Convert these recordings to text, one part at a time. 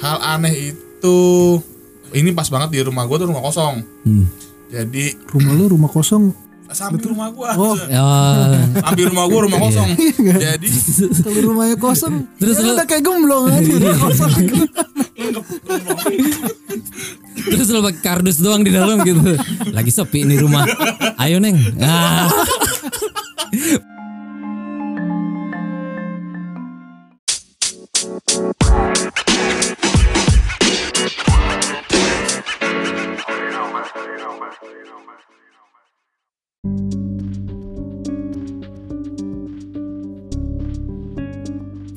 hal aneh itu ini pas banget di rumah gua tuh rumah kosong. Hmm. Jadi Rumah lu rumah kosong. samping rumah gua. Oh. Ya, Samping rumah gua rumah kosong. Jadi Kalau rumahnya kosong, Terus ya lu- udah kayak gemblong aja rumah kosong. terus lo pakai kardus doang di dalam gitu. Lagi sepi ini rumah. Ayo neng. Ah.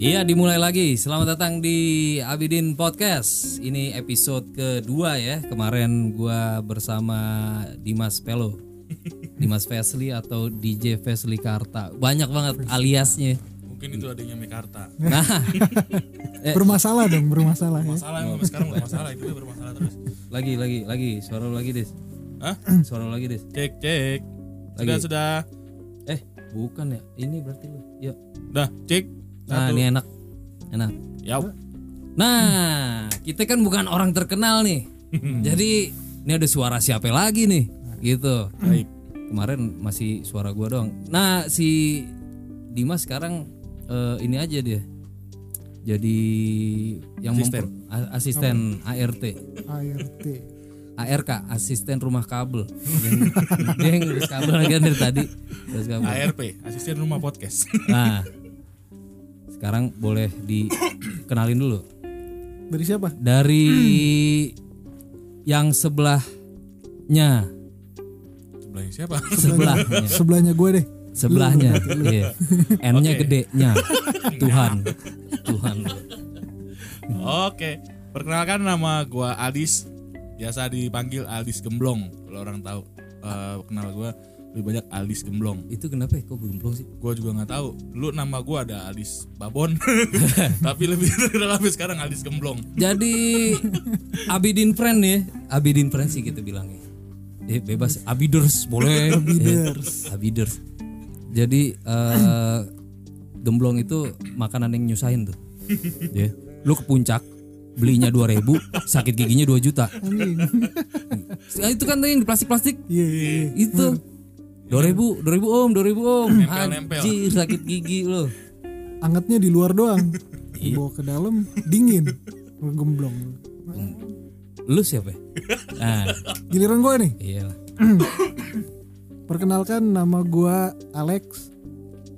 Iya dimulai lagi. Selamat datang di Abidin Podcast. Ini episode kedua ya. Kemarin gua bersama Dimas Pelo, Dimas Fesli atau DJ Fesli Karta. Banyak banget aliasnya. mungkin itu adanya Mekarta. Nah, Bermasalah dong, bermasalah ya. Masalah emang sampai sekarang nggak masalah itu bermasalah terus. lagi lagi lagi suara lu lagi Des. Hah? Suara lu lagi Des. Cek cek. Sudah Lagi. sudah. Eh, bukan ya. Ini berarti lu. Ya. Dah cek. Nah, Satu. ini enak. Enak. Yap. Nah, kita kan bukan orang terkenal nih. Jadi ini ada suara siapa lagi nih? Gitu. Baik. Kemarin masih suara gua doang. Nah, si Dimas sekarang eh, ini aja dia. Jadi yang Asisten. memper- asisten ART. ART. ARK, asisten rumah kabel. Dia- yang kabel lagi dari tadi. Ngurus kabel. ARP, asisten rumah podcast. Nah, sekarang boleh dikenalin dulu Dari siapa? dari yang sebelahnya, Sebelahnya siapa? sebelahnya, Sebelahnya gue deh. sebelahnya, iya. N-nya Oke. gedenya, Tuhan, Tuhan. Oke, perkenalkan nama gua Adis. Biasa dipanggil Adis Gemblong. Kalau orang tahu eh, kenal gua lebih banyak Adis Gemblong. Itu kenapa ya? Kok gemblong sih? Gua juga nggak tahu. Dulu nama gua ada Adis Babon. Tapi lebih terkenal sampai sekarang Adis Gemblong. Jadi Abidin friend ya, Abidin friend sih kita bilangnya. Eh bebas Abiders boleh. Abiders. Abiders. Jadi eh, gemblong itu makanan yang nyusahin tuh. Ya. Lu ke puncak belinya 2000, sakit giginya 2 juta. Ah, itu kan yang di plastik-plastik. Iya, iya, iya. Itu 2000, 2000 om, 2000 om. Nempel-nempel. Anjir sakit gigi lo. Angetnya di luar doang. Dibawa ke dalam dingin. Gemblong. Lu siapa? ya? Nah, Giliran gue nih. iya. Perkenalkan nama gue Alex.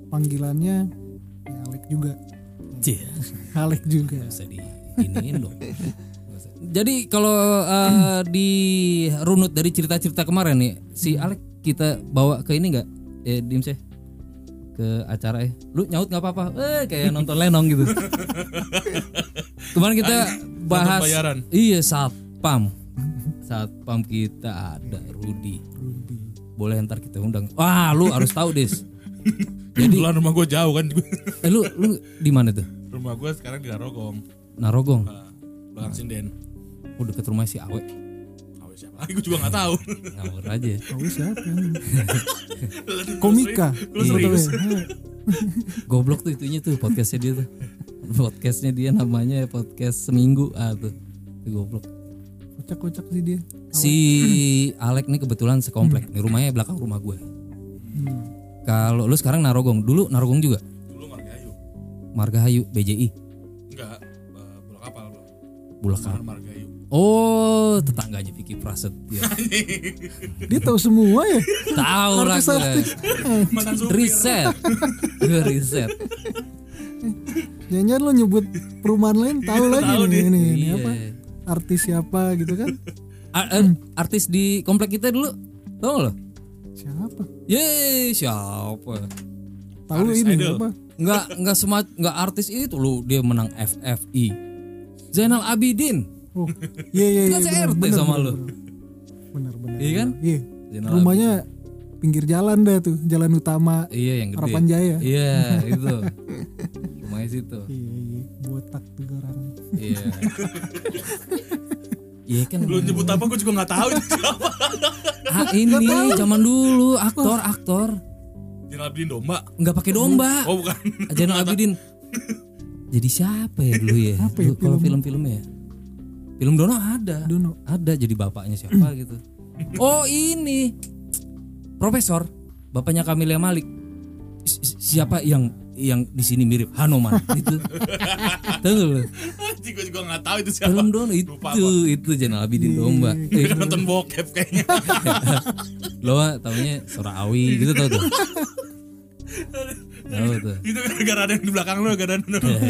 Panggilannya ya Alex juga. Cih. Alex juga. bisa di iniin dong. Jadi kalau eh, di runut dari cerita-cerita kemarin nih, si Alex kita bawa ke ini nggak? Eh, Dims ya? Ke acara ya. Lu nyaut nggak apa-apa? Eh, kayak nonton lenong gitu. kemarin kita bahas bayaran. Iya, satpam. Satpam kita ada Rudi. Boleh ntar kita undang. Wah, lu harus tahu, Des. Jadi rumah gua jauh kan. Eh, lu lu di mana tuh? rumah gua sekarang di Narogong. Narogong. Nah, belakang sinden. Oh, deket rumah si Awe. Siapa lagi gua juga nggak tahu. Ngawur aja. Tahu siapa? Komika. Serius? Goblok tuh itunya tuh podcastnya dia tuh. Podcastnya dia namanya podcast seminggu ah tuh. Itu goblok. Kocak-kocak sih dia. Si Alek nih kebetulan sekomplek. Nih rumahnya belakang rumah gue. Hmm. Kalau lu sekarang Narogong, dulu Narogong juga. Dulu Margahayu. Margahayu BJI. Enggak, eh, bola kapal bro. Mar Margahayu. Oh, tetangganya Vicky Prasetya. Dia tahu semua ya. Tahu lah gue. Riset. Gue riset. Jangan lo nyebut perumahan lain tahu lagi Tahu nih ini, ini Iya. apa artis siapa gitu kan A- eh, artis di komplek kita dulu. Tahu lo? siapa Yeay, siapa? tahu ini Idol. apa nggak nggak semat nggak artis itu lu dia menang FFI Zainal Abidin oh iya iya Kan iya saya RT sama lu. benar. Benar Iya kan? iya. Zainal rumahnya pinggir jalan dah tuh jalan utama iya yang gede. Harapan Jaya. Iya itu. Rumahnya situ. Iya iya botak tuh orang iya. Iya kan? Lu nyebut apa gua juga nggak tahu. Ah, ini zaman dulu aktor aktor. Jenderal Abidin domba. nggak pakai domba. Oh bukan. Zainal Abidin. Jadi siapa ya dulu ya? Apa ya kalau film? film-filmnya ya Film Dono ada. Dono. Ada jadi bapaknya siapa gitu. Oh ini Profesor, bapaknya Camelia Malik. Si- si- Siapa yang yang di sini mirip Hanoman itu? Tahu nggak lu? Gue juga gak tahu itu siapa. Film Dono itu Lupa apa. itu Jenal Abidin Domba. Dia Eh, kan nonton bokep kayaknya. lo taunya Sora Awi gitu tau tuh. Tahu tuh. itu gara-gara ada yang di belakang lu gara Ya,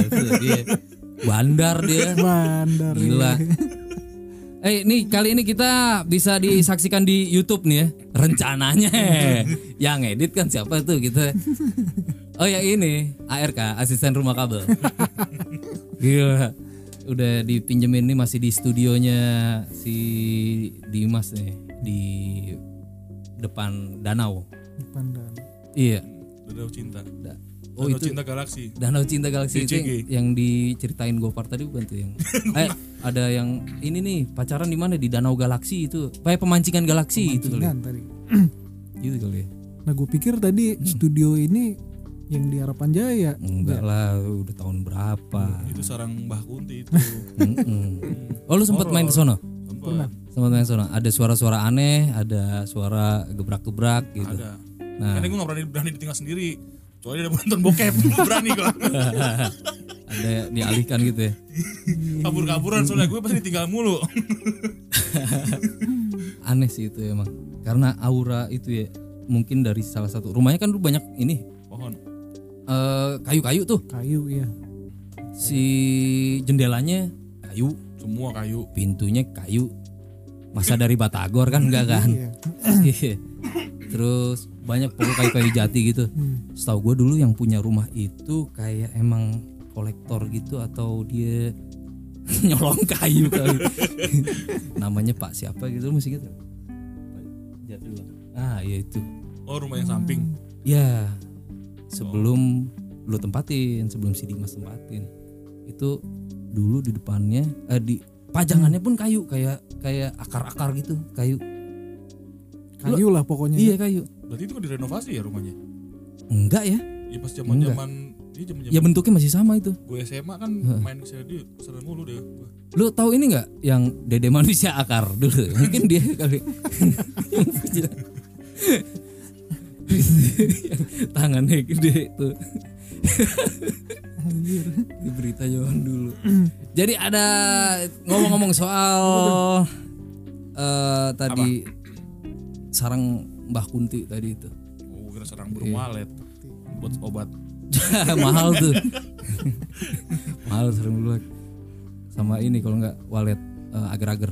itu dia. Bandar dia. Bandar. Gila. Eh, nih kali ini kita bisa disaksikan di YouTube nih ya. Rencananya yang edit kan siapa tuh kita. Oh ya ini ARK asisten rumah kabel. Gila. Udah dipinjemin nih masih di studionya si Dimas nih di depan danau. Pandan. Iya. Danau cinta. Da- Oh Danau itu cinta galaksi. Danau Cinta Galaksi itu yang, yang diceritain Gopar tadi bukan tuh yang eh ada yang ini nih pacaran di mana di Danau Galaksi itu kayak pemancingan galaksi itu kali tadi. gitu kali ya Nah gue pikir tadi studio ini yang di Harapan Jaya. enggak lah udah tahun berapa Itu sarang Mbah Kunti itu. Mm-mm. oh lu sempat main ke sono sempat main ke sono ada suara-suara aneh ada suara gebrak-gebrak gitu Ada. Nah. Karena gue gak berani berani ditinggal sendiri. Kecuali ada nonton bokep berani gue. ada dialihkan gitu ya Kabur-kaburan soalnya gue pasti ditinggal mulu. aneh sih itu emang karena aura itu ya mungkin dari salah satu rumahnya kan dulu banyak ini Pohon. eh, kayu-kayu tuh Kayu ya. si jendelanya kayu, Semua kayu. pintunya kayu. Masa dari Batagor kan enggak kan? Iya. Iya. Terus banyak pokok kayu-kayu jati gitu. Hmm. Setahu gue dulu yang punya rumah itu kayak emang kolektor gitu atau dia nyolong kayu kali. Namanya Pak siapa gitu masih gitu. Jadul. Ah, iya itu. Oh rumah yang samping. Ya, sebelum lu tempatin, sebelum si Dimas tempatin, itu dulu di depannya, eh, di pajangannya pun kayu, kayak kayak akar-akar gitu, kayu. Kayu lah pokoknya. Iya kayu. Berarti itu kan direnovasi ya rumahnya. Enggak ya? Ya pas zaman zaman ini zaman Ya bentuknya masih sama itu. gue SMA kan main ke sana dia ke sana mulu deh. Gua. Lu tahu ini nggak yang Dede manusia akar dulu? Mungkin dia kali. tangannya gede tuh. Anjir. Ini berita zaman dulu. Jadi ada ngomong-ngomong soal eh tadi sarang Mbah Kunti tadi itu. Oh kira serang burung walet buat obat. Mahal tuh. Mahal sarang bulat. Sama ini kalau nggak walet eh, agar-agar.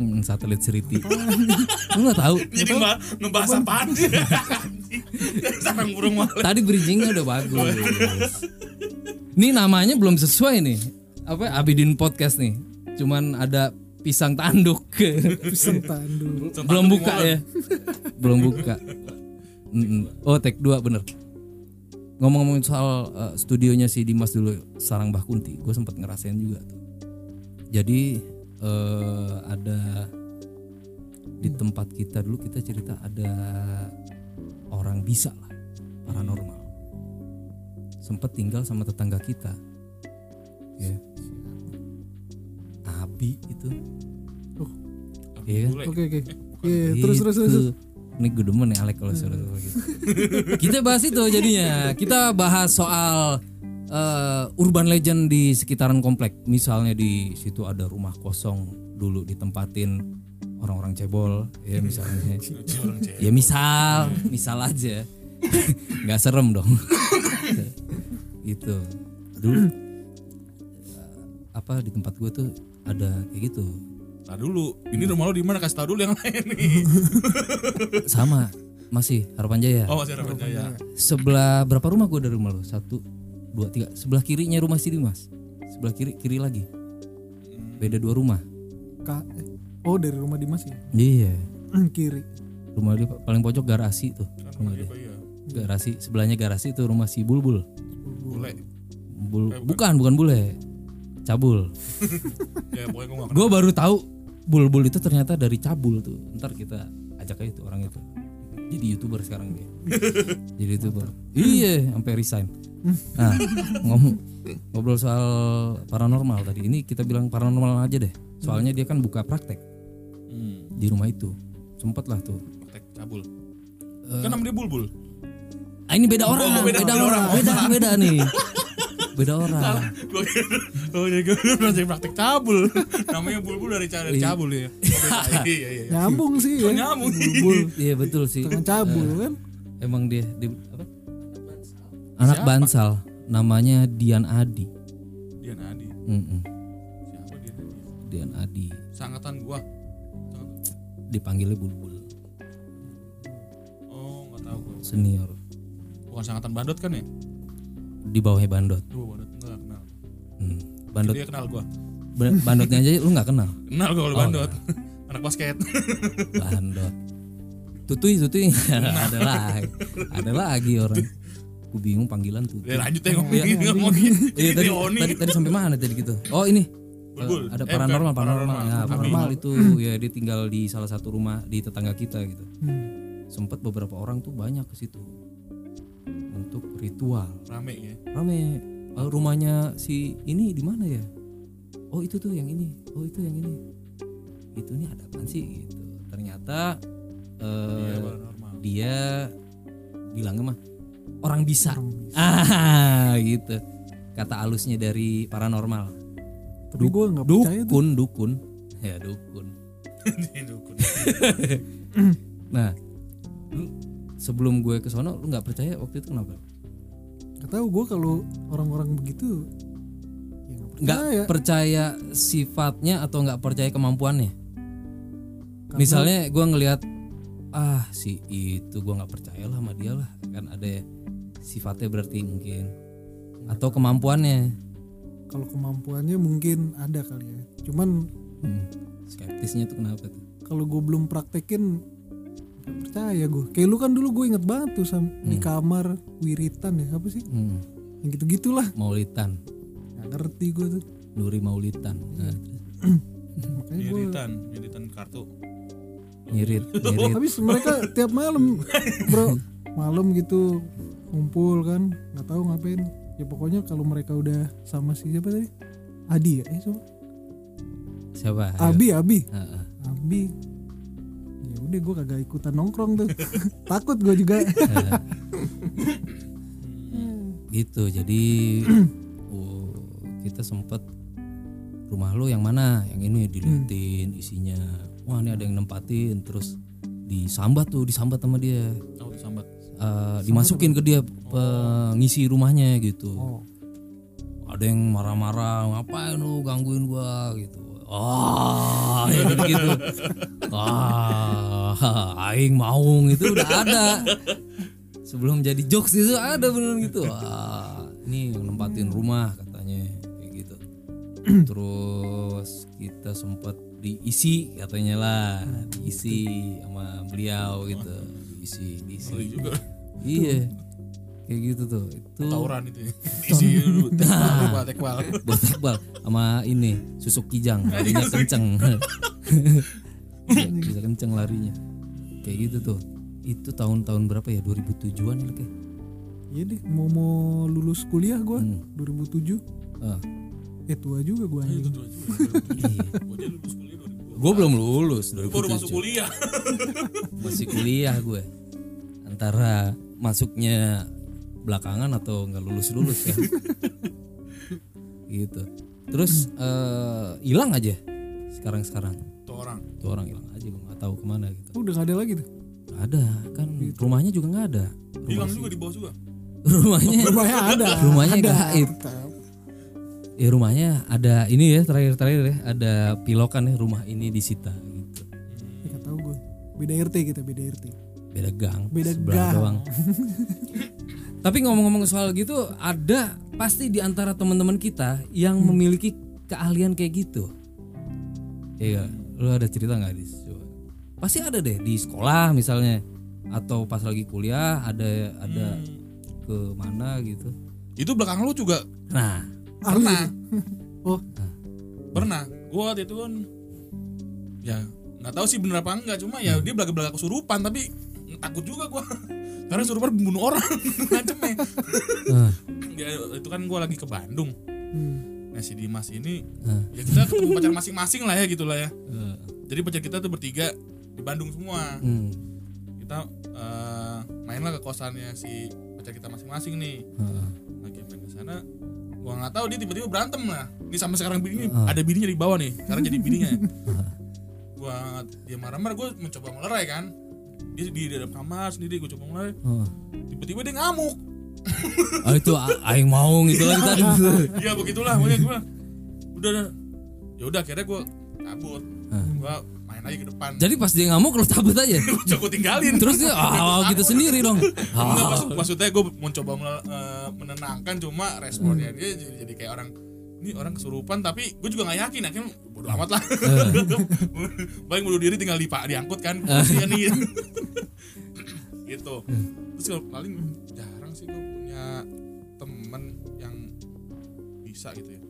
Hmm, satelit seriti. Lu nggak tahu? Jadi mbak ngebahas apaan sarang burung walet. Tadi bridgingnya udah bagus. Ini namanya belum sesuai nih. Apa Abidin podcast nih. Cuman ada pisang tanduk. Pisang tandu. belum buka ya. belum buka. Oh, take 2 bener. Ngomong-ngomongin soal eh, studionya si Dimas dulu Sarang Mbah Kunti, gue sempat ngerasain juga tuh. Jadi eh, ada di tempat kita dulu kita cerita ada orang bisa lah paranormal. Sempat tinggal sama tetangga kita. Ya. Abi itu. Oh. Iya kan? Oke oke. Iya terus terus terus. Gitu. Ini gue demen nih Alek kalau suara suara gitu. Kita bahas itu jadinya. Kita bahas soal eh, urban legend di sekitaran komplek. Misalnya di situ ada rumah kosong dulu ditempatin orang-orang cebol, ya misalnya. Ya misal, misal aja. nggak serem dong. gitu. Dulu eh, apa di tempat gue tuh ada kayak gitu. Nah dulu, ini rumah lo di mana? Kasih tau dulu yang lain nih. Sama masih Harapan Jaya. Oh masih Harapan Jaya. Sebelah berapa rumah gue dari rumah lo? Satu, dua, tiga. Sebelah kirinya rumah si Dimas. Sebelah kiri, kiri lagi. Beda dua rumah. Ka- oh dari rumah Dimas ya. Iya. Kiri. Rumah dia paling pojok garasi tuh. Rumah rumah dia. apa ya? Garasi sebelahnya garasi tuh rumah si Bulbul. Bule. Bul, bukan, bukan bule. Cabul. Ya gue baru tahu Bulbul itu ternyata dari cabul tuh. Ntar kita ajak aja tuh orang itu. Jadi youtuber sekarang dia. Jadi youtuber. Iya, sampai resign. Nah, ngomong ngobrol soal paranormal tadi. Ini kita bilang paranormal aja deh. soalnya dia kan buka praktek Hmm. di rumah itu sempet lah tuh Praktek cabul. kan namanya bulbul. ah ini beda orang Oh, beda- beda, beda orang beda beda nih beda orang oh jadi gue masih praktek cabul. namanya bulbul dari cara cabul ya. Iya iya. iya. Nyambung sih ya. Nyambung. Bulbul iya betul sih dengan cabul kan. emang dia, dia apa? anak bansal namanya Dian Adi Dian Adi. Mm-mm. Siapa dia? Dian Adi Sangatan gua. dipanggilnya bulbul Oh nggak tahu gua. senior Bukan sangatan bandot kan ya? Di bawahnya bandot bandot nggak kenal. Hmm. bandot Dia kenal gua. ba- bandotnya aja lu nggak kenal Kenal gua kalau Oh, bandot. Anak basket. bandot tutui tutui ada lagi ada lagi orang ku bingung panggilan tutui Ya lanjut ya ngomongin ngomongin. Iya tadi, tadi tadi sampai mana tadi gitu? Oh ini Bulbul. Ada Eh, paranormal, paranormal, paranormal. ya paranormal itu ya dia tinggal di salah satu rumah di tetangga kita gitu. Hmm. Sempat beberapa orang tuh banyak ke situ untuk ritual. Rame ya. Rame Eh, rumahnya si ini di mana ya? Oh itu tuh yang ini, oh itu yang ini. Itu nih ada apaan sih gitu. Ternyata eh, Iya paranormal. dia bilangnya mah orang bisa. Ah gitu. Kata alusnya dari paranormal. Tapi gue nggak percaya tuh. Dukun, dukun. Ya dukun. Dukun. Nah, lu sebelum gue ke sono lu nggak percaya waktu itu kenapa? Gak tahu gue kalau orang-orang begitu ya nggak Nggak percaya. percaya sifatnya atau nggak percaya kemampuannya? Karena- Misalnya gue ngelihat ah si itu gue nggak percaya lah sama dia lah kan ada sifatnya berarti mungkin atau kemampuannya Kalau kemampuannya mungkin ada kali ya. Cuman hmm, skeptisnya tuh kenapa tuh? kalau gue belum praktekin percaya gue. Kayak lu kan dulu gue inget banget tuh sam di kamar wiritan ya apa sih? Hmm, Yang gitu gitulah. Maulitan, Gak ngerti gue tuh. Nuri Maulitan, nah, Makanya gue. Editan, editan kartu. nyirit, nyirit. Habis mereka tiap malam bro malam gitu ngumpul kan nggak tahu ngapain ya pokoknya kalau mereka udah sama si siapa tadi Adi ya eh siapa? Siapa? Abi Abi Heeh. Abi udah gue kagak ikutan nongkrong tuh. Takut gue juga. Gitu jadi oh, kita sempet rumah lu yang mana? Yang ini diliatin isinya. Wah ini ada yang nempatin terus disambat tuh disambat sama dia. Tahu sambat. Eh, dimasukin ke dia pengisi rumahnya gitu. Oh. Ada yang marah-marah ngapain lu gangguin gua? gitu. Ah ya gitu gitu ah aing maung itu udah ada sebelum jadi jokes itu ada bener gitu ah ini nempatin rumah katanya kayak gitu terus kita sempat diisi katanya lah diisi sama beliau gitu diisi diisi Ngeri juga. iya kayak gitu tuh itu Tauran itu. ya. Isi dulu. Tekwal, tekwal. buat sama ini susuk kijang larinya kenceng bisa kenceng larinya. Kayak gitu tuh. Itu tahun-tahun berapa ya? 2007an ya kayak. Iya deh mau mau lulus kuliah gue Hmm. 2007 ah, eh tua juga gue anjing. iya. Dia lulus kuliah 2000. gue belum lulus Baru masuk 2007 kuliah. masih kuliah gue antara masuknya belakangan atau nggak lulus lulus ya. Gitu. Terus eh, hilang aja sekarang sekarang Tuh orang. tuh orang hilang aja gue nggak tahu ke mana gitu. Oh, udah gak ada lagi tuh? Nggak ada kan rumahnya juga nggak ada. Hilang juga di bawah juga. rumahnya rumahnya ada. Rumahnya ada. gaib. Ya rumahnya ada ini ya terakhir terakhir ya ada pilokan ya rumah ini disita gitu. Ya, gak tahu gue beda RT kita beda RT beda gang Beda gang. doang. Tapi ngomong-ngomong soal gitu ada pasti di antara teman-teman kita yang Hmm. memiliki keahlian kayak gitu. Iya lu ada cerita nggak dis Coba. pasti ada deh di sekolah misalnya atau pas lagi kuliah ada ada Hmm. ke mana gitu Itu belakang lu juga nah pernah. oh Pernah. Gua waktu itu kan ya nggak tahu sih bener apa enggak cuma ya dia belaga-belaga kesurupan tapi takut juga gua karena kesurupan membunuh orang ngancemnya Ah. ya, itu kan gua lagi ke Bandung hmm. Nah si Dimas ini Hah. ya kita ketemu pacar masing-masing lah ya gitulah ya. Eh, jadi pacar kita tuh bertiga di Bandung semua. Hmm, kita eh, mainlah ke kosannya si pacar kita masing-masing nih. Eh, lagi main di sana gua nggak tahu dia tiba-tiba berantem lah. Ini sampai sekarang bininya Ah. ada bininya di bawah nih sekarang jadi bininya. Gua dia marah-marah gua mencoba melerai kan. Dia di dalam kamar sendiri gua coba melerai. Eh. tiba-tiba dia ngamuk Oh itu a- aing mau gitu lagi tadi. ya begitulah pokoknya gua udah udah. ya udah akhirnya gua kabur Ah. gua main lagi ke depan Jadi pas dia ngamuk lo cabut aja. Gua tinggalin Terus dia ah gitu sendiri dong. Enggak, Ah, maksud, maksudnya gue mencoba mel- eh, menenangkan cuma responnya Hmm. dia jadi, jadi kayak orang ini orang kesurupan tapi gue juga nggak yakin akhirnya bodo amat lah Eh. paling bunuh diri tinggal dipak diangkut kan nih gitu Hmm. terus kalau paling jarang sih gue punya temen yang bisa gitu ya.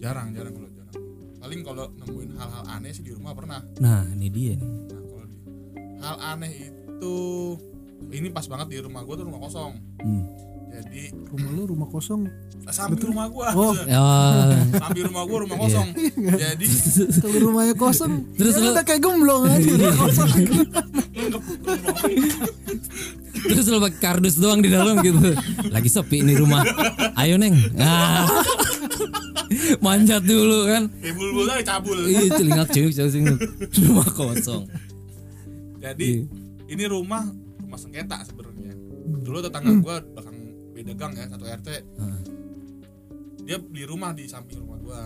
Jarang jarang kalau jarang. Paling kalau nemuin hal-hal aneh sih di rumah pernah. Nah ini dia. Nih. Nah, kalau di hal aneh itu ini pas banget di rumah gue tuh rumah kosong. Hmm. Jadi rumah lu rumah kosong? Samping rumah gue, Oh. Ya, samping rumah gue rumah kosong. Jadi kalau rumahnya kosong Terus ya lu- udah kayak gemblong aja. Rumah kosong terus lo pakai kardus doang di dalam gitu. Lagi sepi ini rumah. Ayo neng. Ah. Manjat dulu kan. kayak bulbul aja cabul. Ih celingak cengik cengik Rumah kosong. Jadi Iya. ini rumah rumah sengketa sebenarnya. Dulu tetangga gue belakang beda gang ya satu RT. Ah. Dia beli rumah di samping rumah gue.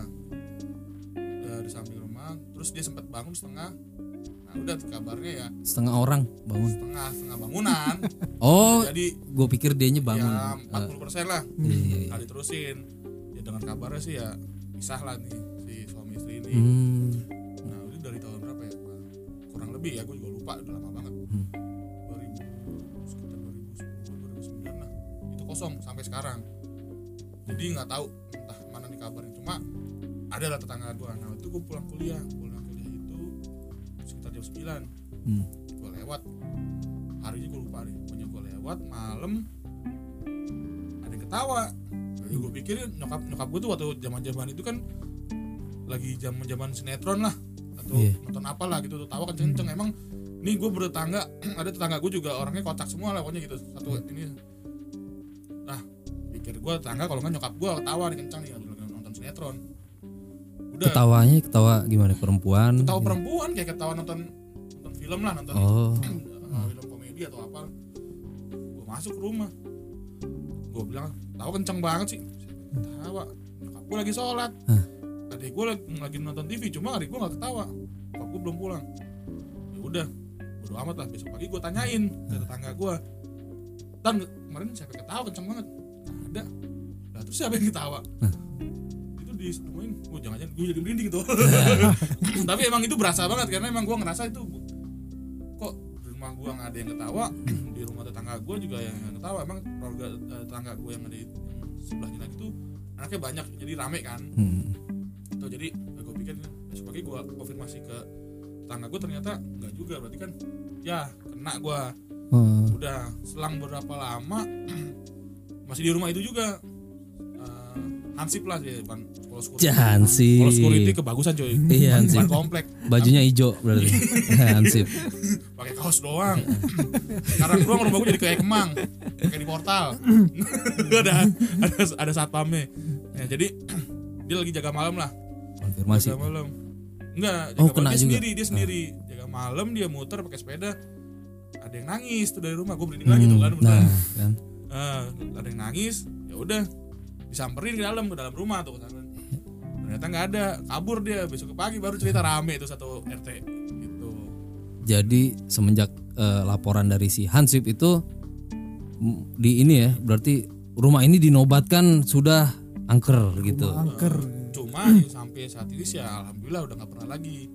di samping rumah, terus dia sempat bangun setengah. Nah udah kabarnya ya Setengah orang bangun. setengah setengah bangunan. Oh, Jadi gue pikir dianya bangun. ya Eh, 40 persen lah. iya, iya, iya. nggak diterusin ya dengar kabarnya sih ya pisah lah nih si suami istri ini Hmm. nah itu dari tahun berapa ya kurang lebih ya gue juga lupa udah lama banget Hmm. 2000 sekitar 2010 2009 lah itu kosong sampai sekarang jadi nggak tahu entah mana nih kabarnya cuma ada lah tetangga gue nah itu gue pulang kuliah pulang jam 9 Hmm. gue lewat. Harinya gue lupa deh pokoknya gue lewat malam ada yang ketawa. Jadi gue pikirin nyokap nyokap gue tuh waktu zaman zaman itu kan lagi zaman zaman sinetron lah atau Iya. nonton apa lah gitu tuh tawa kenceng kenceng emang nih gue bertetangga ada tetangga gue juga orangnya kocak semua lah pokoknya gitu. Satu ini. Nah pikir gue tetangga kalau nggak nyokap gue ketawa nih kencang nih nonton sinetron udah. Ketawanya ketawa gimana? Perempuan? ketawa perempuan kayak ketawa nonton nonton film lah nonton Oh. uh, film komedi atau apa. Gue masuk ke rumah. Gue bilang tahu kenceng banget sih. Ketawa. Gue lagi sholat. Adik gue lagi, lagi nonton TV cuma adik gue nggak ketawa. Nyokap gue belum pulang. Ya udah bodo amat lah besok pagi gue tanyain ke tetangga gue tan kemarin siapa ketawa kenceng banget? Ada. Lah terus siapa yang ketawa? Itu ditemuin gue jangan jangan gue jadi merinding gitu tapi emang itu berasa banget karena emang gue ngerasa itu kok di rumah gue nggak ada yang ketawa di rumah tetangga gue juga yang ketawa emang keluarga eh, tetangga gue yang ada di yang sebelahnya lagi tuh anaknya banyak jadi rame kan. Hmm. tuh jadi ya gue pikir besok pagi gue konfirmasi ke tetangga gue ternyata nggak juga berarti kan ya kena gue Oh. udah selang berapa lama masih di rumah itu juga. Eh, hansip lah sih security Hansip. kalau security kebagusan coy Iya, hansip. komplek Bajunya hijau berarti. Hansip. pakai kaos doang sekarang doang rumah gue jadi kayak kemang kayak di portal ada ada ada satpamnya ya, jadi dia lagi jaga malam lah Konfirmasih. jaga malam enggak Oh, jaga kena malam dia juga. sendiri dia sendiri jaga malam dia muter pakai sepeda ada yang nangis tuh dari rumah gue berhenti lagi tuh kan Hmm, Nah, kan. Eh, ada yang nangis ya udah disamperin ke dalam ke dalam rumah tuh ke sana. Ternyata nggak ada. Kabur dia. Besok pagi baru cerita rame itu satu rt gitu. Jadi semenjak eh, laporan dari si Hansip itu di ini ya, berarti rumah ini dinobatkan sudah angker gitu. angker. Cuma ya sampai saat ini sih ya alhamdulillah udah nggak pernah lagi.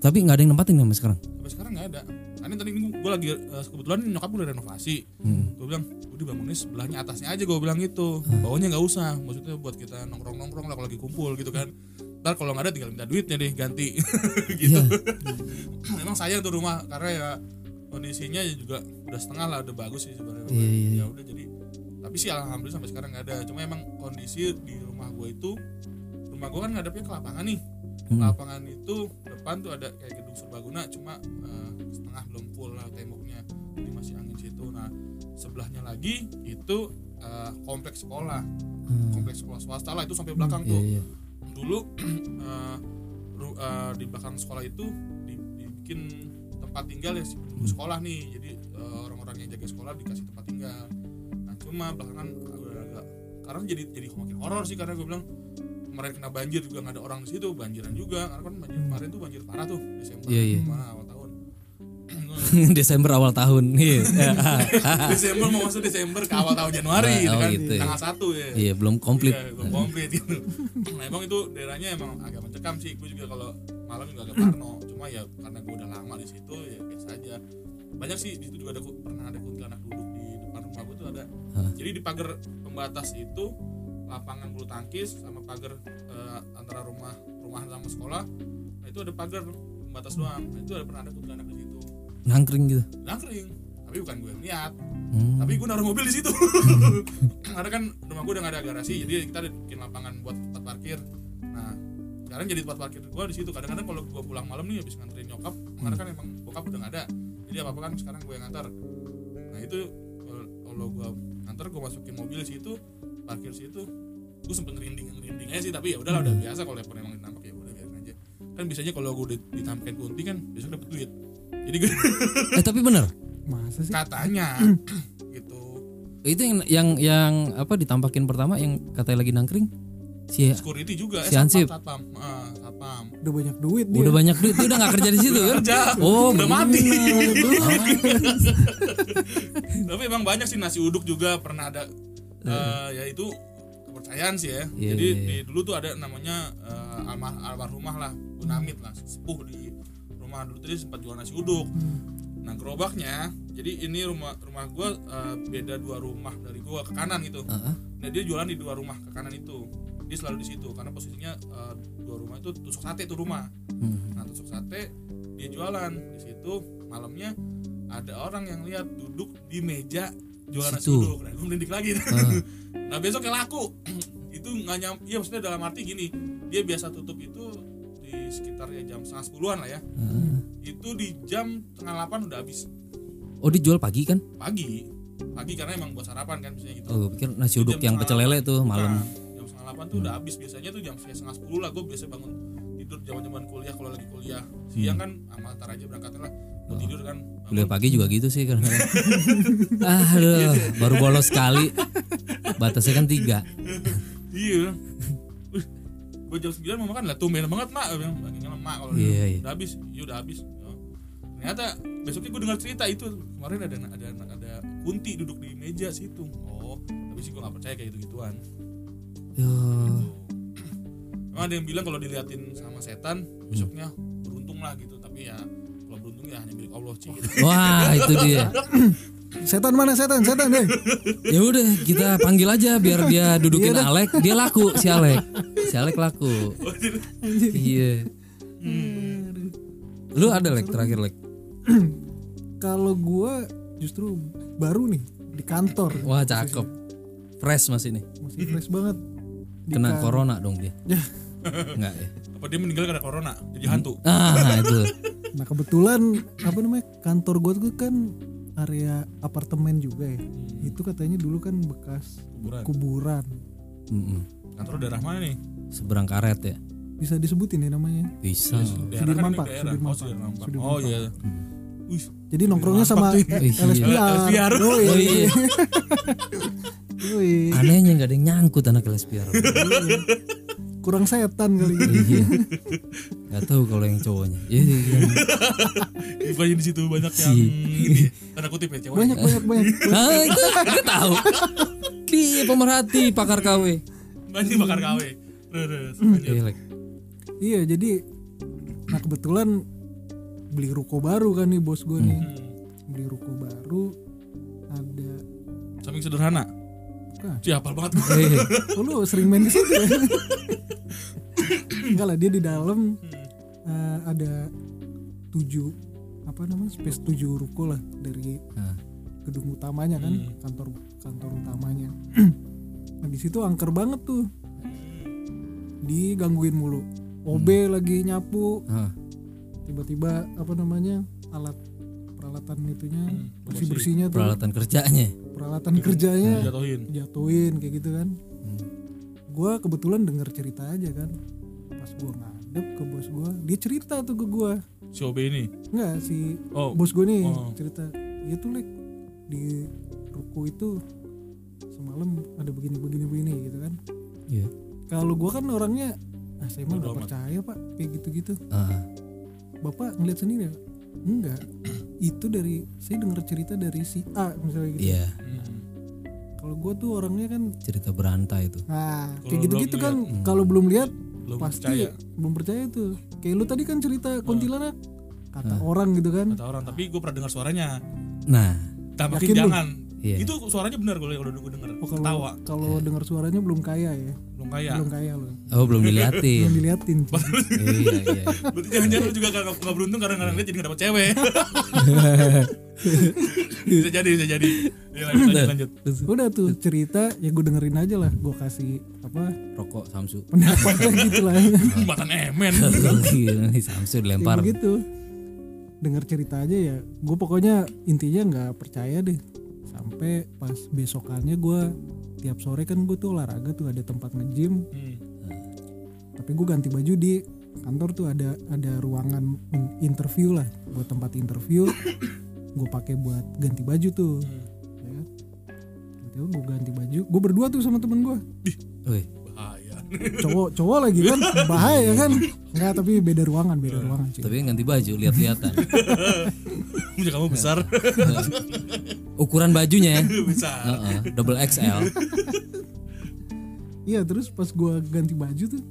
Tapi nggak ada yang nempatin sampai sekarang. sampai sekarang nggak ada karena tadi gue lagi eh, kebetulan nyokap gue udah renovasi. Hmm. gue bilang udah bangunnya sebelahnya atasnya aja gue bilang gitu. Bawahnya nggak usah maksudnya buat kita nongkrong nongkrong lah kalau lagi kumpul gitu kan. Ntar kalau nggak ada tinggal minta duitnya deh ganti. Gitu. Memang sayang tuh rumah karena ya kondisinya juga udah setengah lah udah bagus sih sebenarnya. Iya, iya, ya udah jadi tapi sih alhamdulillah sampai sekarang nggak ada. Cuma emang kondisi di rumah gue itu rumah gua kan ngadepnya ke lapangan nih. Hmm. lapangan itu depan tuh ada kayak gedung serbaguna cuma eh, setengah belum full lah temboknya. Jadi masih angin situ. Nah sebelahnya lagi itu eh, kompleks sekolah. Hmm. kompleks sekolah swasta lah itu sampai belakang Iya, tuh. iya. dulu eh, ru- eh, di belakang sekolah itu di- dibikin tempat tinggal ya si penunggu sekolah nih. Jadi eh, orang-orang yang jaga sekolah dikasih tempat tinggal. Nah cuma belakangan agak agak karena jadi jadi makin horor sih karena gue bilang kemarin kena banjir juga nggak ada orang di situ banjiran juga karena kan banjir kemarin tuh banjir parah tuh Desember iya. mana awal tahun Desember awal tahun. Iya. Desember mau masuk Desember ke awal tahun Januari Ah, gitu oh kan gitu ya. tanggal satu ya Iya, belum komplit. Iya, belum komplit gitu. nah emang itu daerahnya emang agak mencekam sih. Gue juga kalau malam juga agak parno. Cuma ya karena gue udah lama di situ ya biasa aja. Banyak sih di situ juga ada pernah ada kuntilanak duduk di depan rumah gue tuh ada. Hah. Jadi di pagar pembatas itu lapangan bulu tangkis sama pagar eh, antara rumah rumah sama sekolah. Nah itu ada pagar pembatas doang. Nah, itu ada pernah ada kuntilanak di situ. Nangkring gitu. Nangkring. Tapi bukan gue yang lihat Hmm. tapi gue naruh mobil di situ karena kan rumah gue udah gak ada garasi jadi kita ada bikin lapangan buat tempat parkir nah sekarang jadi tempat parkir gue di situ kadang-kadang kalau gue pulang malam nih habis nganterin nyokap karena kan emang bokap udah gak ada jadi apa apa kan sekarang gue yang ngantar nah itu kalau- kalau gue ngantar gue masukin mobil di situ parkir situ gue sempet ngerinding ngerinding aja sih tapi ya udahlah udah biasa kalau emang nampak ya udah biarin aja. Kan biasanya kalau gue ditampilkan kunti kan besok dapet duit. Jadi gue Eh tapi bener. masa sih? Katanya gitu. Itu yang yang yang apa ditampakin pertama yang katanya lagi nangkring. Si security juga Si Hansip. satpam satpam satpam. Udah banyak duit dia. Udah banyak duit, dia udah gak kerja di situ kan? kerja. Oh, udah mati. Tapi emang banyak sih nasi uduk juga pernah ada. Eh, ya itu kepercayaan sih ya. Iya, jadi iya, di dulu tuh ada namanya eh, almar almarhumah lah Bunamit lah sepuh di rumah dulu. Tadi sempat jual nasi uduk. Nah gerobaknya jadi ini rumah rumah gue beda dua rumah dari gue ke kanan gitu. Heeh. nah dia jualan di dua rumah ke kanan itu. Dia selalu di situ karena posisinya eh, dua rumah itu tusuk sate tuh rumah. Hmm. nah tusuk sate dia jualan di situ. Malamnya ada orang yang lihat duduk di meja jualan nasi uduk nah gue lagi. Ah. nah besoknya laku. Itu nggak nyam iya maksudnya dalam arti gini. Dia biasa tutup itu di sekitar ya jam setengah sepuluhan lah ya. Ah. itu di jam tengah delapan udah habis. Oh dijual pagi kan? pagi. Pagi karena emang buat sarapan kan biasanya gitu. Oh gue pikir nasi uduk yang pecel lele tuh malam. jam setengah delapan tuh udah habis. Biasanya tuh jam setengah sepuluh lah. Gue biasa bangun tidur zaman zaman kuliah. Kalau lagi kuliah siang kan ama antar aja berangkatnya lah gue tidur kan. Hmm. Kuliah pagi juga gitu sih kan. Aduh, baru bolos sekali. Batasnya kan tiga. iya gue jam sembilan mau makan lah tumben banget mak bilang lemak kalau Iya, udah- iya. udah habis iya udah habis Oh. ternyata besoknya gue dengar cerita itu kemarin ada ada ada kunti duduk di meja situ oh tapi sih gue gak percaya kayak gitu gituan Yo. Emang ada yang bilang kalau diliatin sama setan besoknya beruntung lah gitu tapi ya ya hanya milik Allah sih. Wah itu dia. setan mana setan setan deh Ya udah kita panggil aja biar dia dudukin Alek, dia laku si Alek. Si Alek laku. Iya. Lu ada Lek terakhir Lek. kalau gua justru baru nih di kantor Wah cakep. Fresh masih nih. masih fresh banget Di Kena kan- corona dong dia. Ya. Enggak ya. apa dia meninggal karena corona jadi hantu Ah itu. Nah kebetulan apa namanya kantor gua tuh kan area apartemen juga ya itu katanya dulu kan bekas kuburan kuburan Mm-mm. kantor daerah mana nih Seberang karet ya. bisa disebutin ya namanya Bisa. daerah kan Sudirman ini Pak, daerah Sudirman oh Pak. Sudirman Pak Sudirman oh iya Wih, jadi nongkrongnya sama iya. LSPR LSPR. oh Oh iya iya. Anehnya nggak ada yang nyangkut anak LSPR. Kurang setan kali ini iya. Gak tahu kalau yang cowoknya. Iya. iya. bukannya di situ banyak yang Si. ini, tanda kutip ya cewek banyak banyak banyak Ah itu gue tahu. Di pemerhati pakar KW. banyak bakar KW terus Iya Lek. iya jadi nah kebetulan beli ruko baru kan nih bos gue nih Hmm. beli ruko baru ada samping sederhana Bukan. Cih, hafal banget. Eh, oh, lu sering main di situ ya? Enggak lah dia di dalam eh, ada tujuh apa namanya space tujuh ruko lah dari Nah. gedung utamanya kan Hmm. kantor kantor utamanya. Nah di situ angker banget tuh. Digangguin mulu. OB lagi nyapu. Tiba-tiba apa namanya alat peralatan itunya Hmm, bersih. bersihnya tuh. Peralatan kerjanya. Peralatan kerjanya. Jatuhin. Jatuhin kayak gitu kan. Hmm. gua kebetulan denger cerita aja kan. Pas gua ngadep ke bos gua dia cerita tuh ke gua. Si OB ini? Enggak si oh. bos gue nih Oh. cerita. Iya tuh lek. Di ruko itu semalam ada begini begini begini gitu kan. Iya. kalau gua kan orangnya ah saya mah nggak amat. percaya pak. Kayak gitu gitu Ah, bapak ngeliat sendiri ya enggak. Itu dari saya dengar cerita dari si A misalnya gitu. Iya. Hmm. kalau gua tuh orangnya kan cerita berantai itu. Nah Kalau kayak gitu gitu kan. lihat. kalau belum lihat belum pasti percaya. belum percaya tuh kayak lu tadi kan cerita kuntilanak kata Ah. orang gitu kan. Kata orang tapi gue pernah dengar suaranya. Nah. Tapi Yakin lu? Iya. itu suaranya benar kalau udah gue denger Oh, kalau ketawa. kalau dengar suaranya belum kaya ya? Belum kaya. Belum kaya lo oh belum diliatin. Belum diliatin Ci. iya iya berarti jangan-jangan lu juga gak, gak beruntung kadang-kadang lihat jadi gak dapet cewek. Bisa jadi bisa jadi. Ya, lanjut lanjut, udah tuh cerita ya gue dengerin aja lah. Gue kasih apa? Rokok Samsu. Pendapatnya gitu lah. Makan emen. Nih Samsu dilempar. Kayak begitu. Denger cerita aja ya. Gue pokoknya intinya nggak percaya deh sampai pas besokannya gue tiap sore kan gue tuh olahraga tuh ada tempat nge-gym. Hmm. tapi gue ganti baju di kantor tuh ada ada ruangan in- interview lah buat tempat interview. Gue pakai buat ganti baju tuh. Ya kan? Tiba-tiba gue ganti baju. Gue berdua tuh sama temen gue bahaya. Cowok cowok lagi kan? Bahaya kan? Nggak tapi beda ruangan beda ruangan cuy. Tapi ganti baju lihat-lihatan. Kamu besar ukuran bajunya ya. Besar. Heeh, double XL iya terus pas gue ganti baju tuh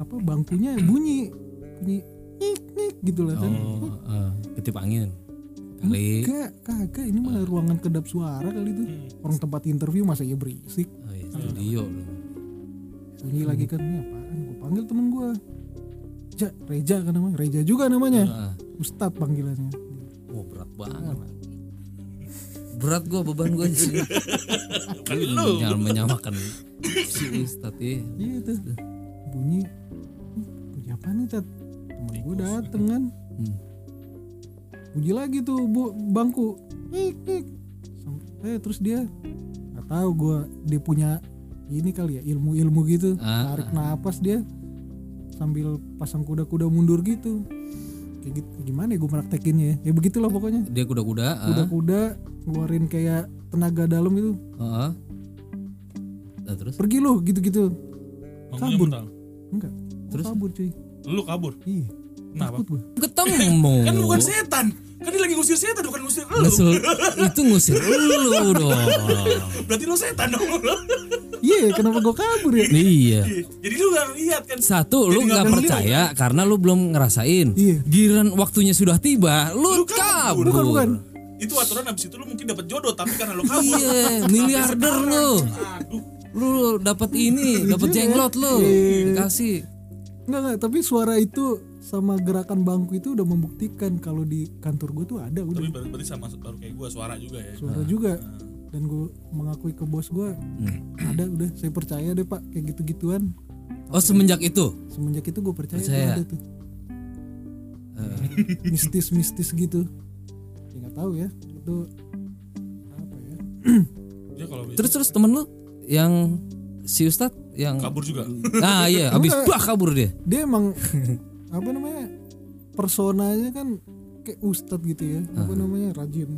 apa bangkunya bunyi. Bunyi nik nik gitu lah kan oh eh, ketip angin. Kali. Enggak, kagak. Ini mah ruangan kedap suara kali itu orang tempat interview masa ya berisik. Oh, iya, studio loh bunyi lagi kan ini apaan? Gue panggil temen gue Ja, Reja kan namanya. Reja juga namanya. Ah. Ustadz panggilannya. Wah berat banget Berat gua beban gua sih Kan lu. Menyamakan si Ustadz ya iya itu bunyi. Bunyi apa nih cat temen gue dateng kan? Hmm. bunyi lagi tuh bu bangku. Nik Sam- eh terus dia nggak tahu gue dia punya ini kali ya ilmu ilmu gitu. Ah, tarik napas dia sambil pasang kuda-kuda mundur gitu. Kayak gitu gimana ya gue praktekinnya ya? Ya begitulah pokoknya. Dia kuda-kuda ah. Ngeluarin kayak tenaga dalam gitu. Heeh. Nah, terus? Pergi lu gitu-gitu. Kabur. enggak. Terus? terus? kabur cuy. Lu kabur? Iya. Kenapa? Ketemu. Kan lu bukan setan. Kan dia lagi ngusir setan bukan ngusir lu. Itu ngusir lu dong. Berarti lu setan dong. Iya kenapa gue kabur ya? Iya. Jadi lu gak lihat kan? Satu lu Jadi nggak nggak pernah percaya karena lu belum ngerasain. Iya. Giliran waktunya sudah tiba Lu, Lu kabur. kabur. Bukan bukan itu aturan abis itu lu mungkin dapat jodoh tapi karena lu kabur Iya miliarder lu. Aduh. Lu dapat ini dapat jenglot lu. Iya. Dikasih. Enggak enggak tapi suara itu sama gerakan bangku itu udah membuktikan kalau di kantor gue tuh ada udah. Tapi berarti, berarti sama baru kayak gua suara juga ya. Suara juga. Dan gue mengakui ke bos gue ada udah saya percaya deh pak kayak gitu gituan Oh semenjak itu? Semenjak itu gue percaya, tuh Percaya. ada tuh. Mistis mistis gitu. ya nggak tahu ya. Itu apa ya? Dia kalau bisa Terus terus temen lu Yang si Ustad Yang kabur juga? Nah iya Abis bah kabur dia. Dia emang apa namanya personanya kan kayak ustadz gitu ya. Apa namanya rajin.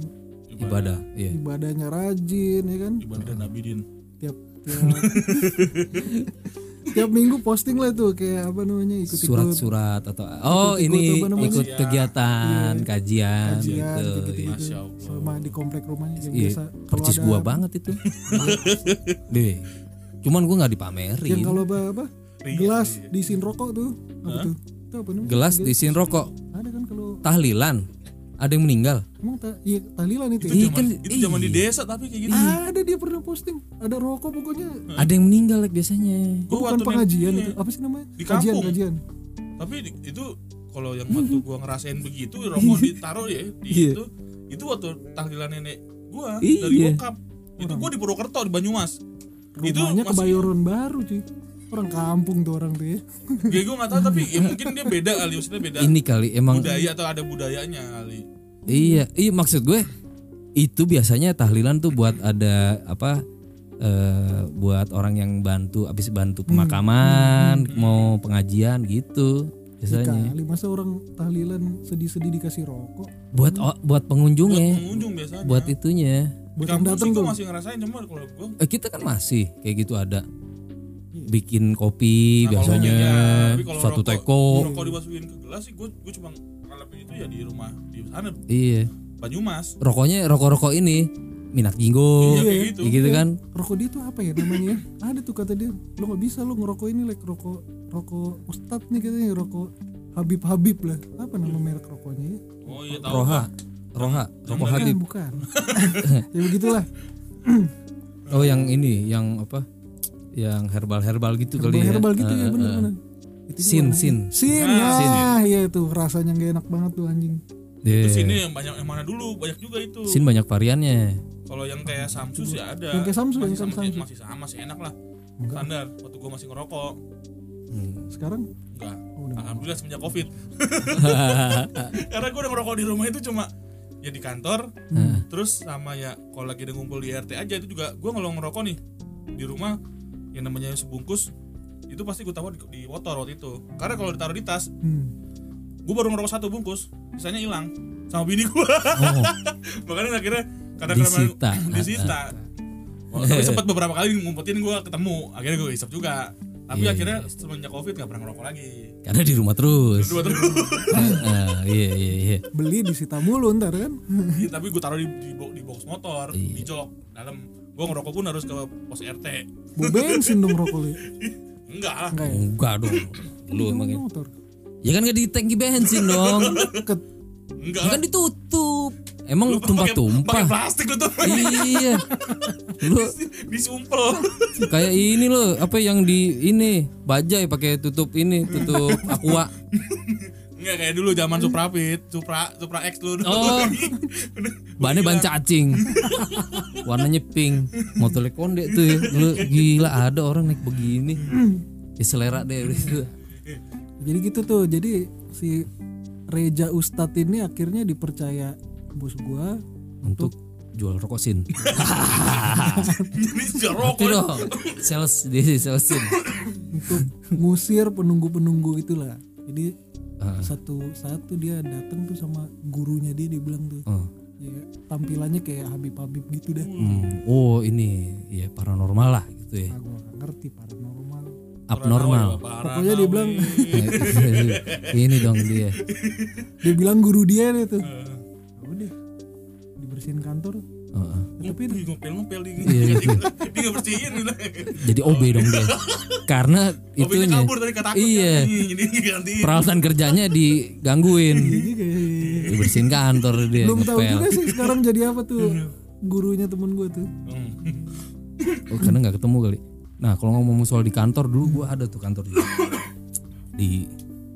Ibadah. Iya. Ibadahnya rajin ya kan? Ibadah dan abidin tiap tiap tiap minggu posting lah tuh kayak apa namanya ikut ikut Surat-surat atau Oh Ikut-ikut ini? Ikut Iya. kegiatan Kajian, kajian gitu gitu gitu, iya. Masya Allah. sama di komplek rumahnya yang Iya, biasa percis ada- gua banget itu. Deh. Cuman gua nggak dipamerin. yang kalau apa, apa Iya, gelas iya. diisiin rokok tuh apa tuh itu apa namanya Gelas diisiin rokok, ada kan kalau tahlilan. Ada yang meninggal. emang ta, iya tahlilan itu itu ya? Iya zaman kan, itu zaman di iya. desa tapi kayak gitu ada dia pernah posting ada rokok pokoknya Ada yang meninggal like, biasanya. Gua bukan waktu pengajian itu apa sih namanya Di kajian kampung. kajian tapi di- itu kalau yang waktu gua ngerasain begitu rokok ditaruh ya di Iya. itu itu waktu tahlilan nenek gua Iya. dari bokap itu gua di Purwokerto di Banyumas itu rumahnya masih kebayoran baru cuy orang kampung tuh orang tuh ya. Ya gue nggak tahu tapi ya mungkin dia beda kali maksudnya beda Ini kali emang budaya atau ada budayanya kali. Iya, iya maksud gue itu biasanya tahlilan tuh buat ada apa eh buat orang yang bantu habis bantu pemakaman, mau pengajian gitu biasanya. kali masa orang tahlilan sedih-sedih dikasih rokok? Buat o- buat buat pengunjungnya, pengunjung biasanya. Buat itunya. buat yang datang tuh. masih ngerasain cuma kalau gue Eh, kita kan masih kayak gitu ada bikin kopi Nah, biasanya tapi kalau satu rokok- teko. rokok dimasukin ke gelas sih gue gue cuma ngalamin itu ya di rumah di sana Iya. Banyumas Rokoknya rokok-rokok ini minat jinggo. Iya, gitu. kayak gitu kan. rokok dia tuh apa ya namanya ada tuh kata dia lo nggak bisa lo ngerokok ini like rokok rokok ustad nih katanya rokok Habib Habib lah apa nama merek rokoknya ya oh iya tahu Roha. Roha, rokok Yang Habib. bukan ya begitulah Oh yang ini, yang apa? Yang herbal-herbal gitu kali ya. herbal gitu ya Eh, bener eh. bener itu juga Sin, warnanya. sin. sin Ah, nah iya tuh rasanya gak enak banget tuh anjing Iya. terus ini yang banyak yang mana dulu banyak juga itu Sin banyak variannya. kalau yang kayak Samsu sih ada Yang kayak Samsu, masih yang sama, Samsu. masih sama sih enak lah Enggak. standar waktu gue masih ngerokok Hmm. sekarang enggak oh, udah alhamdulillah semenjak covid karena gue udah ngerokok di rumah itu cuma ya di kantor Hmm. terus sama ya kalau lagi ada ngumpul di RT aja itu juga gue kalau ngerokok nih di rumah yang namanya sebungkus itu pasti gue taruh di, di motor waktu itu karena kalau ditaruh di tas hmm. gue baru ngerokok satu bungkus sisanya hilang sama bini gue Oh, makanya akhirnya kadang-kadang Disita. disita Oh, tapi sempat beberapa kali ngumpetin gue ketemu akhirnya gue isap juga tapi Iya, akhirnya semenjak covid gak pernah ngerokok lagi karena di rumah terus. dua terus Ah, iya iya iya. beli disita mulu ntar kan Iya, tapi gue taruh di, di, di box motor Iya. di jok dalam gue ngerokok pun harus ke pos RT bawa bensin dong rokok lu enggak lah enggak ya Enggak dong. Lu emang ya. motor Ya kan gak di tangki bensin dong. Ket, enggak Ya kan ditutup. Emang tumpah-tumpah. pakai plastik lu tuh Iya. Lu disumpel kayak ini loh, apa yang di ini bajai pakai tutup ini, tutup aqua. Enggak kayak dulu zaman Suprapit Supra Supra X lu Oh. Bannya ban cacing. Warnanya pink. Motornya konde tuh ya. Lu gila ada orang naik begini. Ya selera deh gitu. jadi gitu tuh jadi si Reja Ustadz ini akhirnya dipercaya bos gua Untuk jual rokosin. Tapi rokok. Sales dia sih salesin. untuk ngusir penunggu-penunggu itulah jadi Ah. satu saat tuh dia datang tuh sama gurunya dia dia bilang tuh Oh. ya tampilannya kayak Habib Habib gitu dah Hmm. Oh ini ya paranormal lah gitu ya. ah, gua gak ngerti paranormal Abnormal. Pokoknya dia bilang- ini dong dia. dia bilang guru dia deh tuh "Ya udah dibersihin kantor Tapi Wih, ngepel ngepel di Iya, iya. dia nggak bersihin gitu. Jadi OB dong dia. Karena Itunya kabur tadi kata Iya. Ganti. peralatan kerjanya digangguin. Dibersihin kantor dia belum tahu juga sih sekarang jadi apa tuh gurunya temen gue tuh Hmm. Oh, karena nggak ketemu kali. Nah, kalau ngomong soal di kantor dulu gua ada tuh kantor di, di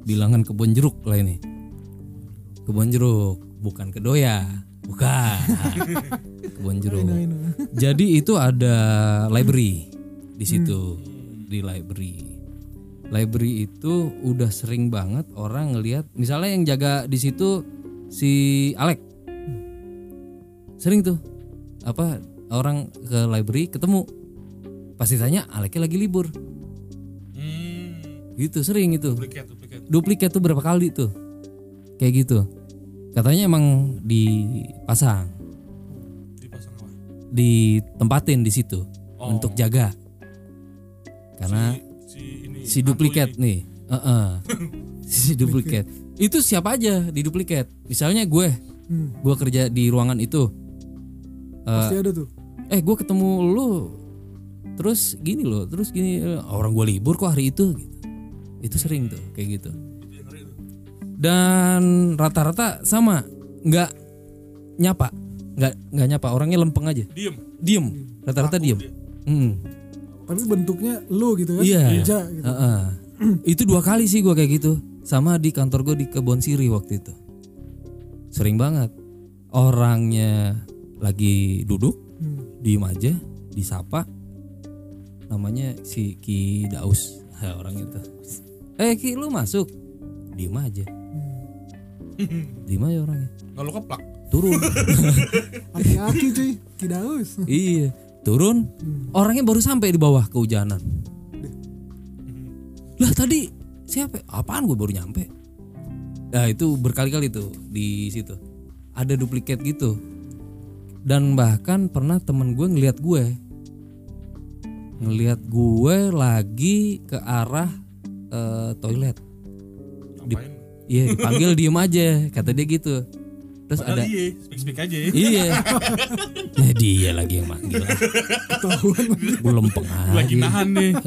bilangan kebun jeruk lah ini. Kebun jeruk, bukan kedoya, bukan. kebun jeruk. Jadi itu ada library di situ di library. Library itu udah sering banget orang ngelihat misalnya yang jaga di situ si Alek. Sering tuh apa orang ke library ketemu pasti tanya Aleknya lagi libur. Hmm. Gitu sering itu. Duplikat, duplikat. Duplikat tuh berapa kali tuh. Kayak gitu. Katanya emang dipasang, Dipasang apa? ditempatin di situ Oh. untuk jaga. Karena si, si ini si duplikat ini. nih. Heeh. si duplikat. Itu siapa aja di duplikat? Misalnya gue. Hmm, gue kerja di ruangan itu. Eh, pasti ada tuh. Eh gue ketemu lu. Terus gini loh terus gini. Eh, orang gue libur kok hari itu gitu. Itu sering tuh kayak gitu dan rata-rata sama nggak nyapa. Nggak nggak nyapa orangnya lempeng aja. Diem. diem rata-rata diem. Dia. Hmm. tapi bentuknya lu gitu kan? Iya. Reja gitu. Heeh. itu dua kali sih gua kayak gitu. Sama di kantor gue di kebon siri waktu itu. Sering banget. Orangnya lagi duduk Hmm. diem aja disapa. Namanya si Ki Daus. Ha, orang itu. Eh Ki lu masuk? Diem aja diem aja orangnya. Lo keplak. turun. Aki-aki cuy, kidaus. iya. Turun. Orangnya baru sampai di bawah kehujanan. Lah tadi siapa? Apaan gue baru nyampe? Nah itu berkali-kali tuh di situ. Ada duplikat gitu. Dan bahkan pernah temen gue ngelihat gue ngelihat gue lagi ke arah eh, toilet. Ngapain? Iya dipanggil diem aja. Kata dia gitu. Terus Padahal ada iya, speak-speak aja. Ya. iya. Ya dia lagi yang manggil. Ketahuan. gue lempeng aja Lagi nahan nih.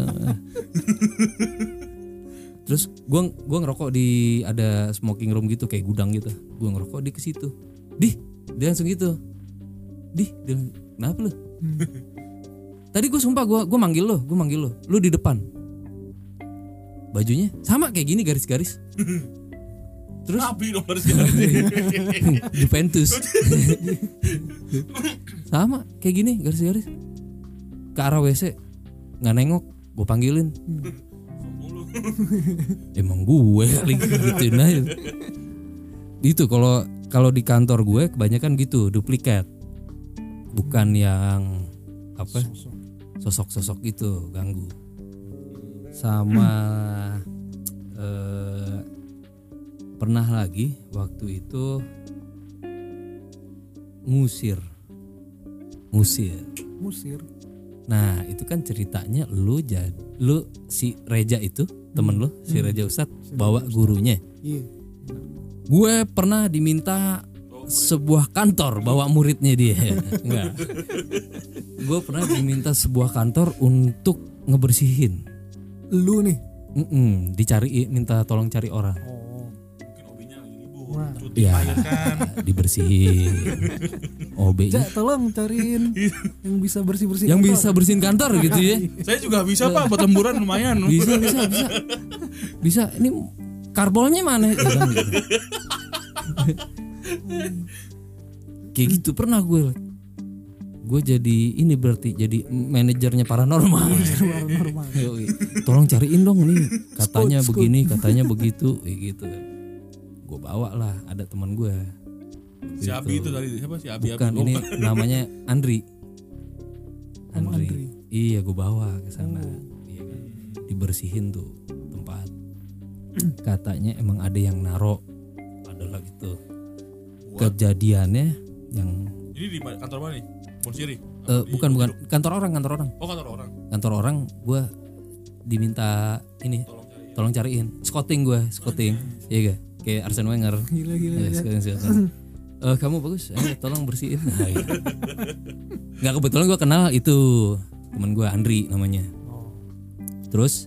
terus gua gua ngerokok di ada smoking room gitu kayak gudang gitu. Gua ngerokok di ke situ. Dih dia langsung gitu. Dih dia kenapa lu? Tadi gue sumpah gua gua manggil lo gua manggil lo. Lu di depan. Bajunya sama kayak gini garis-garis terus? Rapi dong harus. Juventus. Sama kayak gini garis-garis. Ke arah WC nggak nengok gue panggilin. Emang gue kali gituin aja. Itu kalau kalau di kantor gue kebanyakan gitu duplikat. Bukan yang apa? Sosok-sosok gitu ganggu. Sama eh, pernah lagi waktu itu ngusir ngusir Musir. Nah itu kan ceritanya lu jadi lu si Reja itu temen lu si Reja Ustad bawa gurunya. Iya. Gue pernah diminta sebuah kantor bawa muridnya dia. Enggak. Gue pernah diminta sebuah kantor untuk ngebersihin. Lu nih. Mm-mm, dicari minta tolong cari orang. Oh. Cuti Ya melahirkan. dibersihin. OB-nya Ja, tolong cariin yang bisa bersih-bersih. yang kantor. bisa bersihin kantor gitu ya. Saya juga bisa pak buat lemburan lumayan. bisa bisa bisa bisa ini karbolnya mana Ya kan, gitu. kayak gitu pernah gue gue jadi ini berarti jadi manajernya paranormal normal. Yoi. tolong cariin dong nih katanya begini katanya begitu kayak gitu gue bawa lah ada teman gue Si Abi itu tadi siapa si Abi bukan Abi. Oh, ini namanya Andri. Andri, Andri. iya gue bawa ke sana. Iya kan. dibersihin tuh tempat. Katanya emang ada yang naro. Adalah gitu. Kejadiannya yang Ini di kantor mana nih? Bonsiri. eh, bukan bukan. Kantor orang kantor orang. Oh kantor orang. kantor orang gue diminta ini Tolong cari. tolong cariin. Scouting gue scouting. Iya gak kayak Arsene Wenger Gila gila. Ya, gila. scouting. Eh, kamu bagus eh, tolong bersihin nah, gitu. nggak kebetulan gue kenal itu teman gue Andri namanya Oh. terus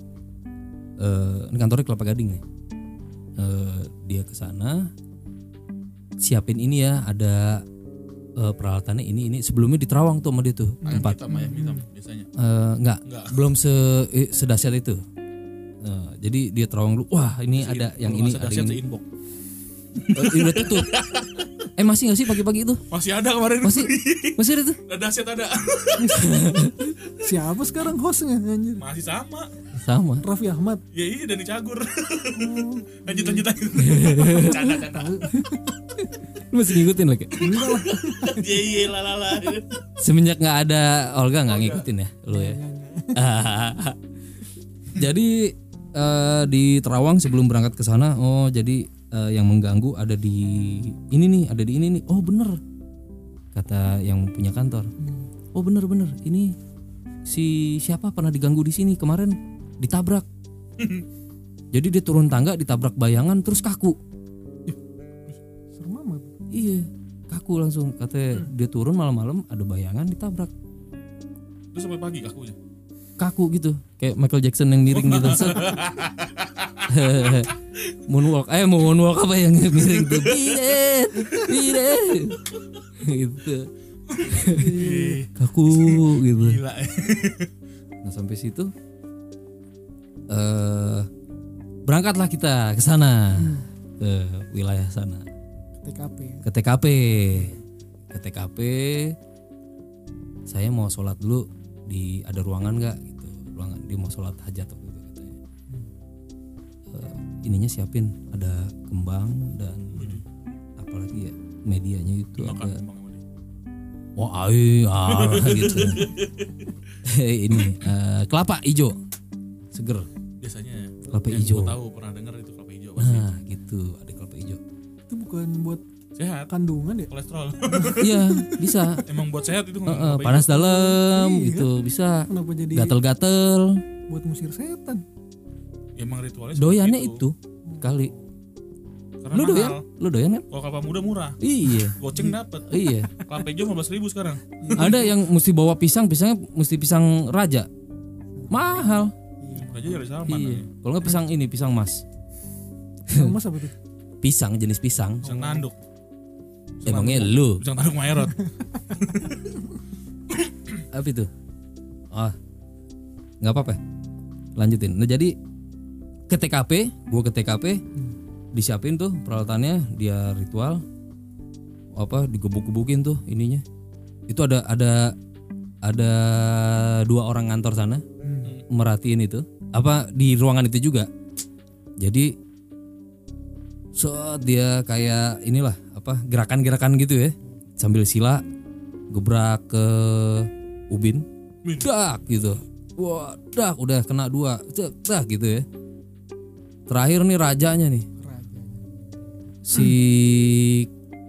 eh ini kantornya Kelapa Gading nih Eh, dia ke sana siapin ini ya ada eh, peralatannya ini ini sebelumnya di Terawang tuh sama dia tuh Ayam empat hitam, ayam hitam biasanya. Eh, nggak Enggak. belum se sedahsyat itu Eh, jadi dia Terawang dulu wah ini ada yang ini ada ada ini inbox. Eh, ini udah tutup eh masih nggak sih pagi-pagi itu Masih ada kemarin. masih masih ada tuh Ada aset ada. Siapa sekarang hostnya anjir? Masih sama. sama Raffi Ahmad. Ya iya Dani Cagur. lanjut lanjut lanjut. Canda canda. lu masih ngikutin lagi Iya iya lah semenjak nggak ada Olga nggak ngikutin ya lu ya jadi eh, di Terawang sebelum berangkat ke sana oh jadi eh, yang mengganggu ada di ini nih ada di ini nih. Oh bener kata yang punya kantor. Oh bener bener ini si siapa pernah diganggu di sini kemarin? Ditabrak. Jadi dia turun tangga ditabrak bayangan terus kaku. Serem amat. iya kaku langsung. Katanya dia turun malam-malam ada bayangan ditabrak. Terus sampai pagi kakunya. Kaku gitu. Kayak Michael Jackson yang miring gitu. Moonwalk. Eh mau moonwalk apa yang miring tuh? Beat it. gitu. Kaku gitu. Gila. nah sampai situ eh berangkatlah kita ke sana. Ke wilayah sana. TKP. ke TKP ke TKP saya mau sholat dulu di ada ruangan nggak ruangan dia mau sholat hajat waktu itu katanya. Eh, ininya siapin ada kembang dan apalagi ya medianya itu makan ada wah ai ah, gitu. Ini eh, kelapa hijau. Seger. Biasanya kelapa hijau. tahu pernah dengar itu kelapa hijau nah gitu ada kelapa hijau. Itu bukan buat sehat. Kandungan ya? Kolesterol. Iya bisa. Emang buat sehat itu eh, kelapa panas hijau. dalam Iya. gitu bisa. Kenapa jadi gatel-gatel. buat musir setan? Ya, emang ritualnya doyannya seperti itu kali. Karena lu mahal. Doyan lu doyan kan? Kalau kelapa muda murah. Iya. Goceng dapet. Iya. Kelapa hijau 15 ribu sekarang. Ada yang mesti bawa pisang pisangnya mesti pisang raja. Mahal. Aja dari Salman iya. kalau nggak pisang ini pisang mas. Mas apa tuh? Pisang jenis pisang. Pisang nanduk emangnya lu? Pisang nanduk maerot apa itu? Ah. Nggak apa-apa. Lanjutin. Nah jadi ke TKP gua ke TKP disiapin tuh peralatannya dia ritual apa digebuk-gebukin tuh ininya. Itu ada ada ada dua orang ngantor sana merhatiin itu. Apa di ruangan itu juga. Jadi saat dia kayak inilah apa gerakan-gerakan gitu ya. Sambil sila gebrak ke ubin. Dak gitu. Wah dak udah kena dua. Cek dak gitu ya. Terakhir nih rajanya nih. Si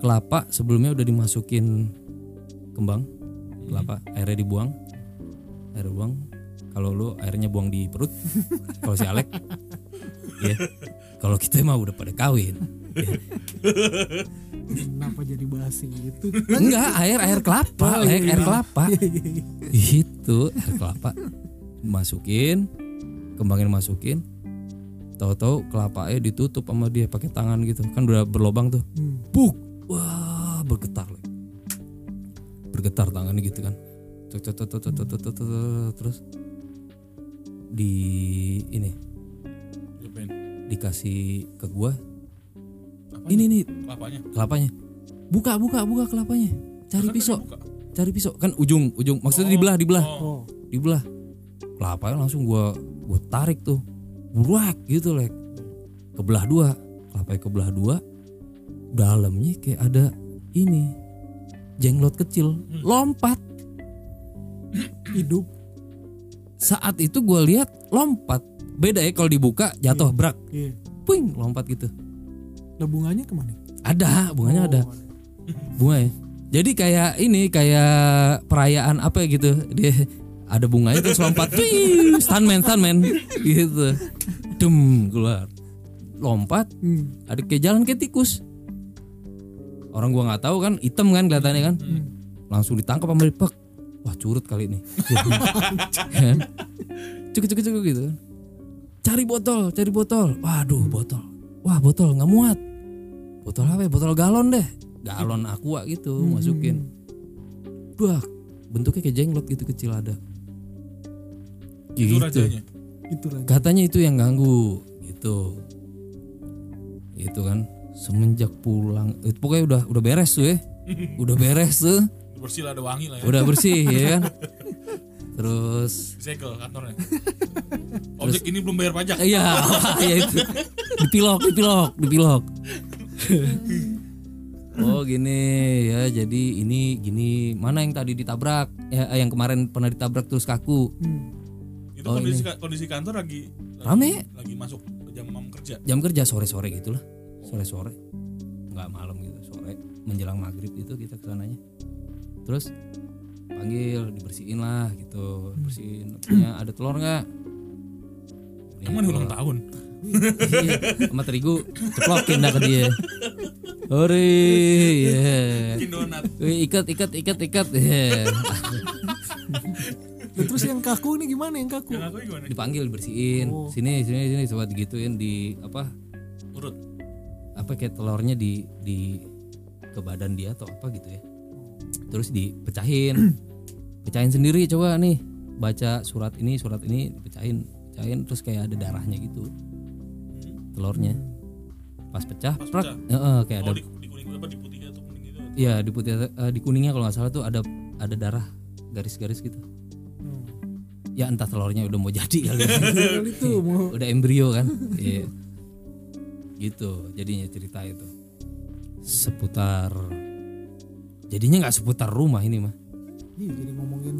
kelapa sebelumnya udah dimasukin kembang. Kelapa airnya dibuang. Air buang. Kalau lu airnya buang di perut. Kalau si Alek ya kalau kita mah udah pada kawin. Kenapa jadi bahas itu? Enggak, air air kelapa, oh, air, air kelapa. itu air kelapa. Masukin, kembangin masukin. Tahu-tahu kelapanya ditutup sama dia pakai tangan gitu. Kan udah berlobang tuh. Hmm. Buk. Wah, bergetar. Bergetar tangannya gitu kan. Terus di ini dikasih ke gua Apanya? ini nih kelapanya? Kelapanya. Buka buka buka kelapanya. Cari Masa pisau. cari pisau. Kan ujung ujung. Maksudnya dibelah dibelah. Oh. Oh dibelah kelapanya langsung gua gua tarik tuh. Burak gitu lek. Kebelah dua. Kelapanya kebelah dua. Dalamnya kayak ada ini. Jenglot kecil. Lompat. Hidup. Saat itu gua lihat lompat. Beda ya kalau dibuka jatuh brak. Iya. Puing lompat gitu lah bunganya ke mana? Ada bunganya ada. Oh, bunga ya. Jadi kayak ini kayak perayaan apa gitu. Dia ada bunganya terus lompat. Wih, stuntman stuntman. Gitu. Dem keluar. Lompat. Hmm. ada kayak jalan kayak tikus. Orang gua nggak tahu kan hitam kan kelihatannya kan. Langsung ditangkap sama pek wah curut kali ini. Kan? cukup cukup cukup gitu. Cari botol cari botol. Waduh botol. Wah botol nggak muat botol apa ya? Botol galon deh. Galon aqua gitu masukin. Wah bentuknya kayak jenglot gitu kecil ada. Itu gitu. rajanya? Itu raja katanya itu yang ganggu gitu. Itu kan. Semenjak pulang itu pokoknya udah udah beres tuh ya. Udah beres tuh. Bersih lah ada wangi lah ya. Udah bersih ya kan? Terus disegel kantornya. Objek ini belum bayar pajak. Iya ya itu. Dipilok dipilok dipilok oh gini. Ya jadi ini gini. Mana yang tadi ditabrak? Ya eh, yang kemarin pernah ditabrak terus kaku. Hmm. itu Oh, kondisi kondisi kantor lagi lagi- Rame. lagi masuk ke jam mam kerja. Jam kerja sore sore gitulah. Sore sore nggak malam gitu sore. Menjelang maghrib itu kita ke sananya terus panggil dibersihin lah gitu. Bersihin punya ada telur nggak? Emang ulang tahun Iya, sama terigu ceplokin dah ke dia Ori, Wih, ikat, ikat, ikat, ikat. ya. Lah, terus yang kaku nih gimana yang kaku yang aku gimana Dipanggil bersihin. Oh. Sini, sini, sini, coba digituin di apa? urut Apa kayak telurnya di di ke badan dia atau apa gitu ya. Terus dipecahin. Pecahin sendiri coba nih. Baca surat ini, surat ini dipecahin, pecahin terus kayak ada darahnya gitu. Telurnya. Pas pecah, Pas prak. pecah. Heeh, kayak ada oh di, di kuning apa di putihnya atau kuning gitu Iya di putih eh, di kuningnya kalau nggak salah tuh ada ada darah garis-garis gitu. Hmm. ya entah telurnya udah mau jadi kali ya. Kali itu mau udah embrio kan iya gitu jadinya cerita itu seputar jadinya nggak seputar rumah ini mah Ih, jadi ngomongin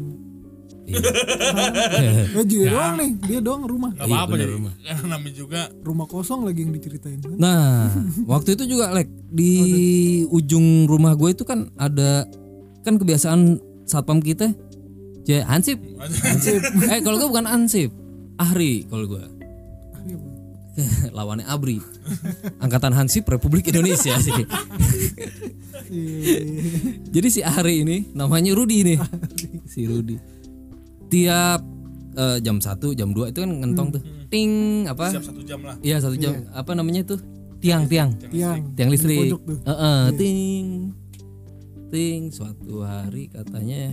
iya. Eh dia doang nih, dia doang rumah. Gak Iya, apa-apa jadi rumah. Karena namanya juga Rumah kosong lagi yang diceritain kan. nah waktu itu juga lek di ujung rumah gue itu kan ada kan kebiasaan satpam kita ya Hansip eh kalau gue bukan Hansip Ahri kalau gue iya, Bang. lawannya Abri angkatan Hansip Republik Indonesia sih Iya, Jadi si Ari ini namanya Rudi nih. si Rudi. Tiap eh, jam 1, jam 2 itu kan ngentong tuh. Ting apa? siap satu jam lah Iya, satu jam. Apa namanya tuh? Tiang, tiang. Tiang. Tiang listrik. pojok tuh. Heeh, ting. Ting suatu hari katanya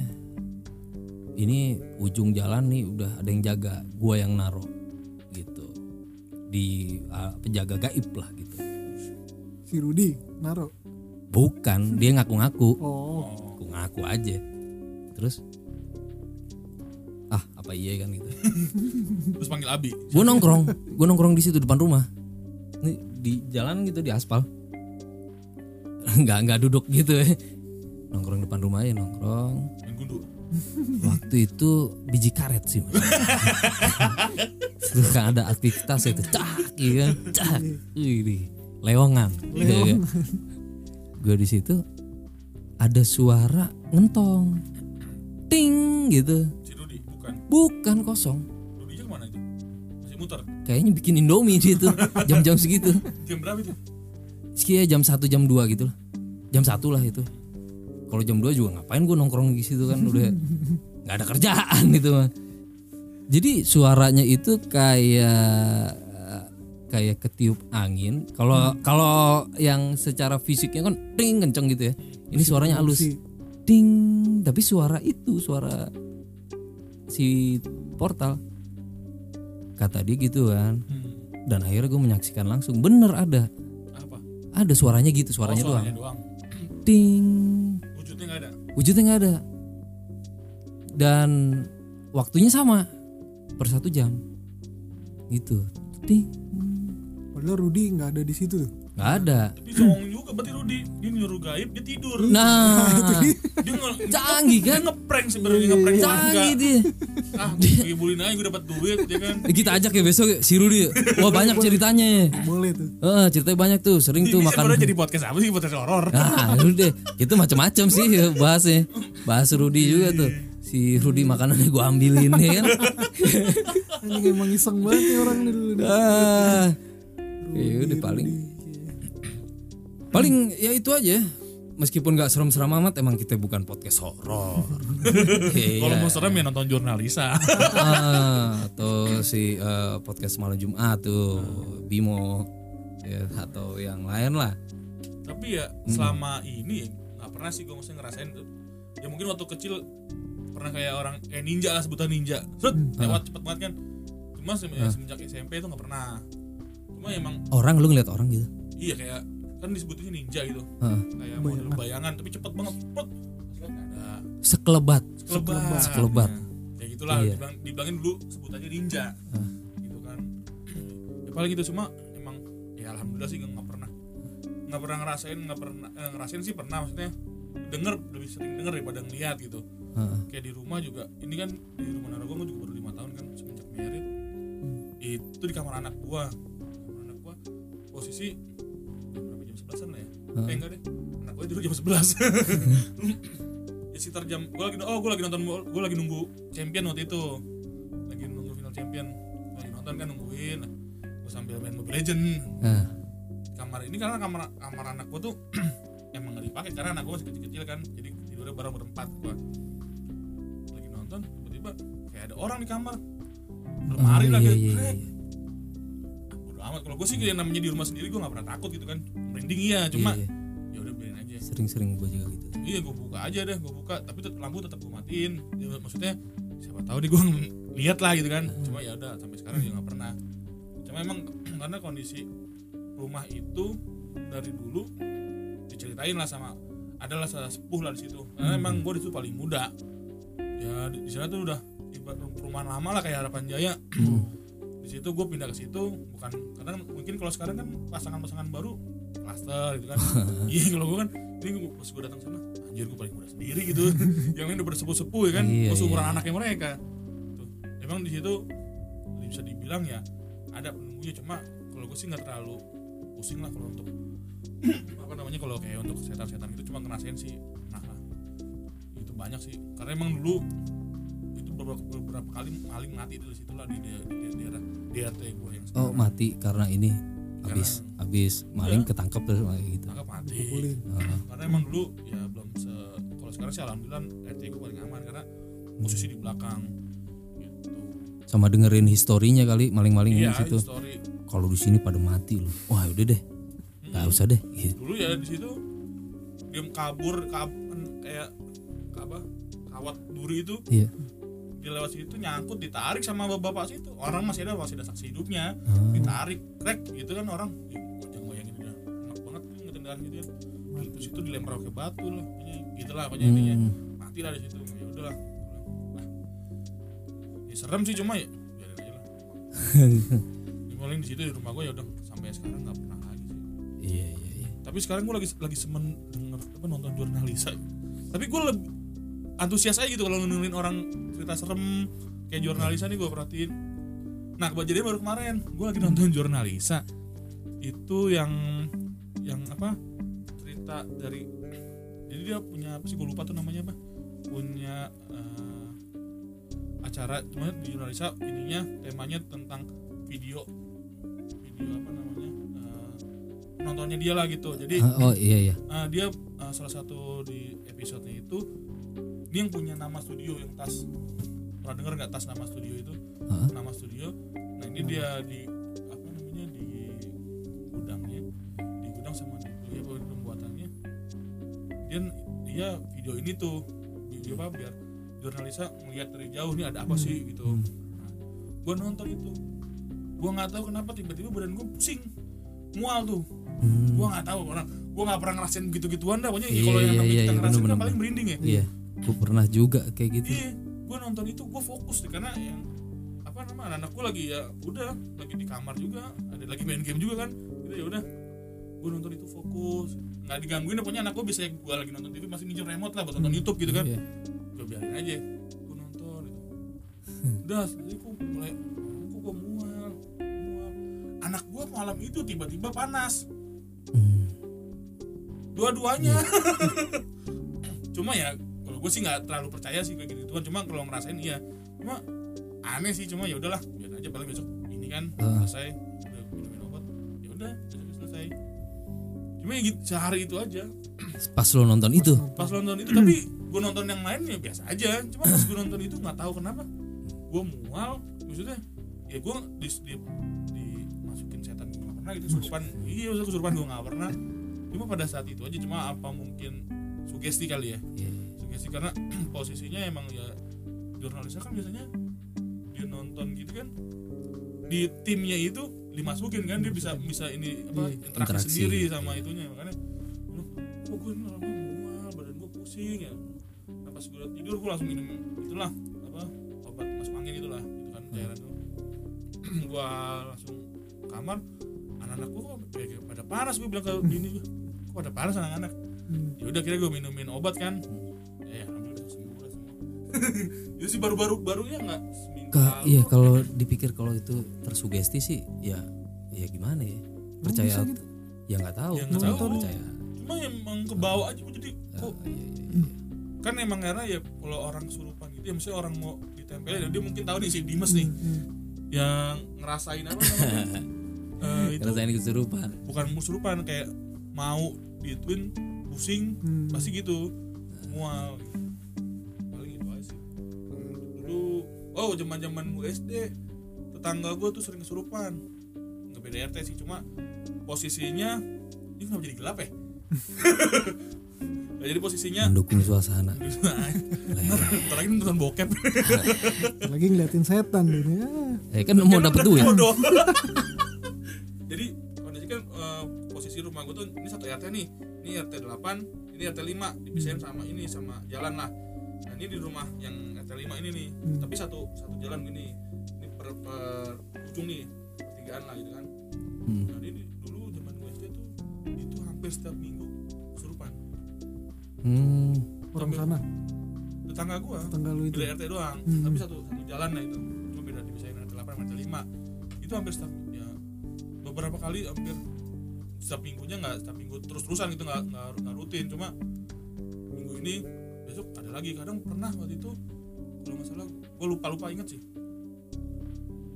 ini ujung jalan nih udah ada yang jaga, gua yang naro gitu. Di ah, penjaga gaib lah gitu. Si Rudi naro. Bukan, dia ngaku-ngaku. Oh, aku ngaku aja terus ah apa iya kan gitu. Terus panggil Abi. Gue nongkrong. Gue nongkrong di situ depan rumah. Ini di jalan gitu di aspal? Nggak nggak duduk gitu. Ya nongkrong depan rumah ya nongkrong. Waktu itu biji karet sih mas. Terus kan ada aktivitas itu. Cak iya kan? Cak. Ini lewongan Lewongan. gue di situ ada suara ngentong. Ting gitu bukan kosong. Rudi nya ke mana itu? Masih muter? Kayaknya bikin indomie di situ. Jam-jam segitu. Jam berapa itu? Sekian jam 1 jam 2 gitu lah. Jam satu lah itu. Kalau jam 2 juga ngapain gue nongkrong di situ kan? Udah nggak ada kerjaan gitu mah. Jadi suaranya itu kayak kayak ketiup angin. Kalau kalau yang secara fisiknya kan ting kenceng gitu ya. Ini suaranya halus. si ting. Tapi suara itu suara si portal. Kata dia gitu kan hmm. dan akhirnya gue menyaksikan langsung bener ada. Apa? Ada suaranya gitu suaranya oh, doang suaranya doang. ting. Wujudnya nggak ada? Wujudnya nggak ada. Dan waktunya sama per satu jam. Gitu. Ting. Padahal Rudi nggak ada di situ tuh. Nggak ada. Tapi songong juga berarti Rudi dia nyuruh gaib dia tidur. Nah. Dia nge canggih dia kan? ngeprank sebenarnya ngeprank canggih dia. Ah gue bulin aja gue dapat duit ya kan? Eh, kita ajak ya besok si Rudi. Wah banyak ceritanya Boleh tuh. Eh, ceritanya banyak tuh sering tuh ini makan. sebenarnya jadi podcast apa sih podcast horor? Nah, udah itu macam-macam sih bahasnya. Bahas Rudi juga tuh. Si Rudi makanannya gua ambilin ya kan. Anjing emang iseng banget nih orang dulu. Ah. Ya udah paling paling ya itu aja. Meskipun gak serem-serem amat emang kita bukan podcast horor. kalau Iya. mau serem ya nonton jurnalisa Ah, atau si eh, podcast malam Jumat tuh Bimo ya, atau yang lain lah. tapi ya selama ini nggak pernah sih gue maksudnya ngerasain tuh ya mungkin waktu kecil pernah kayak orang kayak ninja lah sebutan ninja Set, lewat cepet banget kan cuma se- ya, semenjak SMP tuh nggak pernah cuma emang Orang lu ngeliat orang gitu. iya kayak kan disebutnya ninja gitu. Heeh. kayak model bayangan. tapi cepet banget cepet. Ada Sekelebat. sekelebat. Sekelebat. Nah, kayak gitulah Iya. dibilang, dibilangin dulu sebutannya ninja. Gitu kan. Ya paling gitu cuma emang ya alhamdulillah sih nggak pernah. Nggak pernah ngerasain nggak pernah eh, ngerasain sih pernah maksudnya denger lebih sering denger daripada ngeliat gitu. Heeh. kayak di rumah juga ini kan di rumah Nara gua juga baru lima tahun kan semenjak married. Itu di kamar anak gua. Kamar anak gua posisi sebelasan lah ya eh enggak deh. Anak gua tidur jam sebelas. Ya sekitar jam gua lagi oh gua lagi nonton gua lagi nunggu champion waktu itu. Lagi nunggu final champion. Lagi nonton kan nungguin. Gua sambil main Mobile Legend Nah, kamar ini karena kamar kamar anak gua tuh emang nggak dipakai karena anak gua masih kecil-kecil kan jadi tidurnya bareng berempat gua. Lagi nonton tiba-tiba kayak ada orang di kamar. Lemari oh, lagi. iya, iya, iya. Bodo amat. Kalau gue sih yang namanya di rumah sendiri gue nggak pernah takut gitu kan. Merinding iya cuma Iya, iya. ya udah biarin aja. Sering-sering gue juga gitu. Iya gue buka aja deh gue buka. Tapi tet- lampu tetap gue matiin. Ya, maksudnya siapa tahu deh gue lihat lah gitu kan. Cuma ya udah sampai sekarang juga nggak pernah. Cuma emang karena kondisi rumah itu dari dulu diceritain lah sama adalah salah sepuh lah di situ. Karena emang gue di situ paling muda. Ya di, di sana tuh udah ibarat perumahan lama lah kayak harapan jaya di situ gue pindah ke situ bukan karena mungkin kalau sekarang kan pasangan-pasangan baru klaster gitu kan. Iya kalau gue kan ini gua- pas gue datang sana anjir gue paling muda sendiri gitu. Yang lain udah bersepuh-sepuh ya kan Iya, gue seumuran iya. anaknya mereka. Tuh emang di situ bisa dibilang ya ada penunggunya cuma kalau gue sih nggak terlalu pusing lah kalau untuk apa namanya kalau kayak untuk setan-setan gitu cuma ngerasain sih nah lah itu banyak sih. Karena emang dulu beberapa, beberapa kali maling mati dari situ lah di, di, di, di daerah DRT gue yang Oh sekarang mati karena ini habis habis maling Iya. ketangkep terus kayak gitu. tangkap mati. Heeh. karena emang dulu ya belum se kalau sekarang sih alhamdulillah RT gue paling aman karena posisi di belakang gitu sama dengerin historinya kali maling-maling iya di situ. story Kalau di sini pada mati loh. Wah udah deh, nggak usah deh. Gitu. dulu ya di situ dia kabur kab kan kayak apa kawat duri itu Iya. Dia lewat situ nyangkut ditarik sama bapak situ. Orang masih ada masih ada saksi hidupnya. Oh. ditarik krek gitu kan orang. Ya, jangan bayangin dia enak banget tuh ngetendang gitu ya terus itu dilempar pakai batu lah pokoknya gitulah pokoknya intinya. Hmm. mati lah di situ ya udahlah. Nah, ya serem sih cuma ya biarin aja lah. Ya, paling di situ di rumah gue ya udah sampai sekarang nggak pernah lagi sih. Iya iya iya. tapi sekarang gue lagi lagi semen denger apa nonton jurnalisa. Tapi gue lebih antusias aja gitu kalau dengerin orang cerita serem kayak jurnalisa nih gue perhatiin. Nah kejadian baru kemarin gue lagi nonton jurnalisa. Itu yang yang apa cerita dari jadi dia punya apa sih gue lupa tuh namanya apa? Punya eh, acara cuma di jurnalisa ininya temanya tentang video video apa namanya eh, penontonnya dia lah gitu. Jadi Ah, oh iya iya. uh, dia uh, salah satu di episodenya itu dia yang punya nama studio yang tas. Pernah dengar nggak tas nama studio itu? Hah? nama studio. Nah ini dia di apa namanya di gudangnya di gudang sama di ya, pembuatannya. Dia dia video ini tuh video apa biar jurnalisnya ngeliat dari jauh nih ada apa sih gitu. Nah, gue nonton itu. Gue nggak tahu kenapa tiba-tiba badan gue pusing. Mual tuh. Hmm. gua nggak tahu orang gua nggak pernah ngerasain gitu gituan dah. Pokoknya Iya, kalau yang namanya iya, kita iya, ngerasain bener, kan bener, paling merinding ya. Iya. Gue pernah juga kayak gitu. iya gua nonton itu gua fokus deh karena yang apa nama anak gua lagi ya udah lagi di kamar juga ada lagi main game juga kan. Gitu ya udah gua nonton itu fokus. Nggak digangguin pokoknya anak gua bisa gua lagi nonton TV masih minjem remote lah buat nonton YouTube gitu kan. Iya. gua biarin aja gua nonton gitu. Udah jadi gua mulai kok gua mual mual. Anak gua malam itu tiba-tiba panas. Hmm. dua-duanya. Cuma ya gue sih nggak terlalu percaya sih kayak gitu kan cuma kalau ngerasain iya. Cuma aneh sih cuma ya udahlah biar aja paling besok ini kan Ah. selesai udah minumin obat ya udah besok selesai. Cuma ya gitu sehari itu aja. Pas lo nonton itu. pas nonton itu tapi gue nonton yang lain ya biasa aja. Cuma pas gue nonton itu nggak tahu kenapa. Gue mual maksudnya ya gue di, di, dimasukin setan gue nggak pernah gitu kesurupan. Iya kesurupan gue nggak pernah. Cuma pada saat itu aja cuma apa mungkin sugesti kali ya. Iya. Sugesti karena posisinya emang ya jurnalisnya kan biasanya dia nonton gitu kan di timnya itu dimasukin kan dia bisa bisa ini apa Iya. interaksi, Interaksi. sendiri sama itunya makanya lu kok gue ini lama mual badan gue pusing ya nah pas gue tidur gue langsung minum itulah apa obat masuk angin itulah gitu kan cairan itu gue langsung kamar anak-anak gue kok kayak pada panas gue bilang ke bini gue kok pada panas anak-anak Hmm. ya udah kira gue minumin obat kan itu sih baru-baru barunya nggak seminggu Ka, lalu. iya kalau dipikir kalau itu tersugesti sih ya ya gimana ya percaya bisa gitu? ya nggak tahu Ya, nggak percaya tahu. percaya cuma emang ke bawah aja jadi Ah, kok iya, iya, iya. kan emang karena ya kalau orang kesurupan gitu ya misalnya orang mau ditempelin dia mungkin tahu nih si Dimas nih Hmm. yang ngerasain apa namanya Eh, itu Ngerasain kesurupan bukan kesurupan kayak mau dituin pusing Hmm. pasti gitu mual paling oh zaman zaman gue SD tetangga gue tuh sering kesurupan nggak beda RT sih cuma posisinya ini kenapa jadi gelap ya Nah, jadi posisinya mendukung suasana lagi nonton bokep lagi ngeliatin setan ini eh ah. kan mau dapet duit. Jadi kondisi kan eh, posisi rumah gue tuh ini satu RT nih. Ini RT 8, ini RT 5 dipisahin sama ini sama jalan lah. Ini di rumah yang RT 5 ini nih. Hmm. tapi satu satu jalan gini. Ini per, per ujung nih pertigaan lah gitu kan. Hmm. nah ini dulu zaman gue SD tuh itu hampir setiap minggu kesurupan. Hmm. orang sana? tetangga gua. Tanggal lu itu? Beda RT doang. Hmm. tapi satu satu jalan lah itu. Cuma beda dipisahin RT 8 sama RT 5 itu hampir setiap ya beberapa kali hampir setiap minggunya nggak setiap minggu terus terusan gitu nggak nggak rutin. Cuma minggu ini besok ada lagi kadang pernah waktu itu kalau nggak salah gue lupa lupa inget sih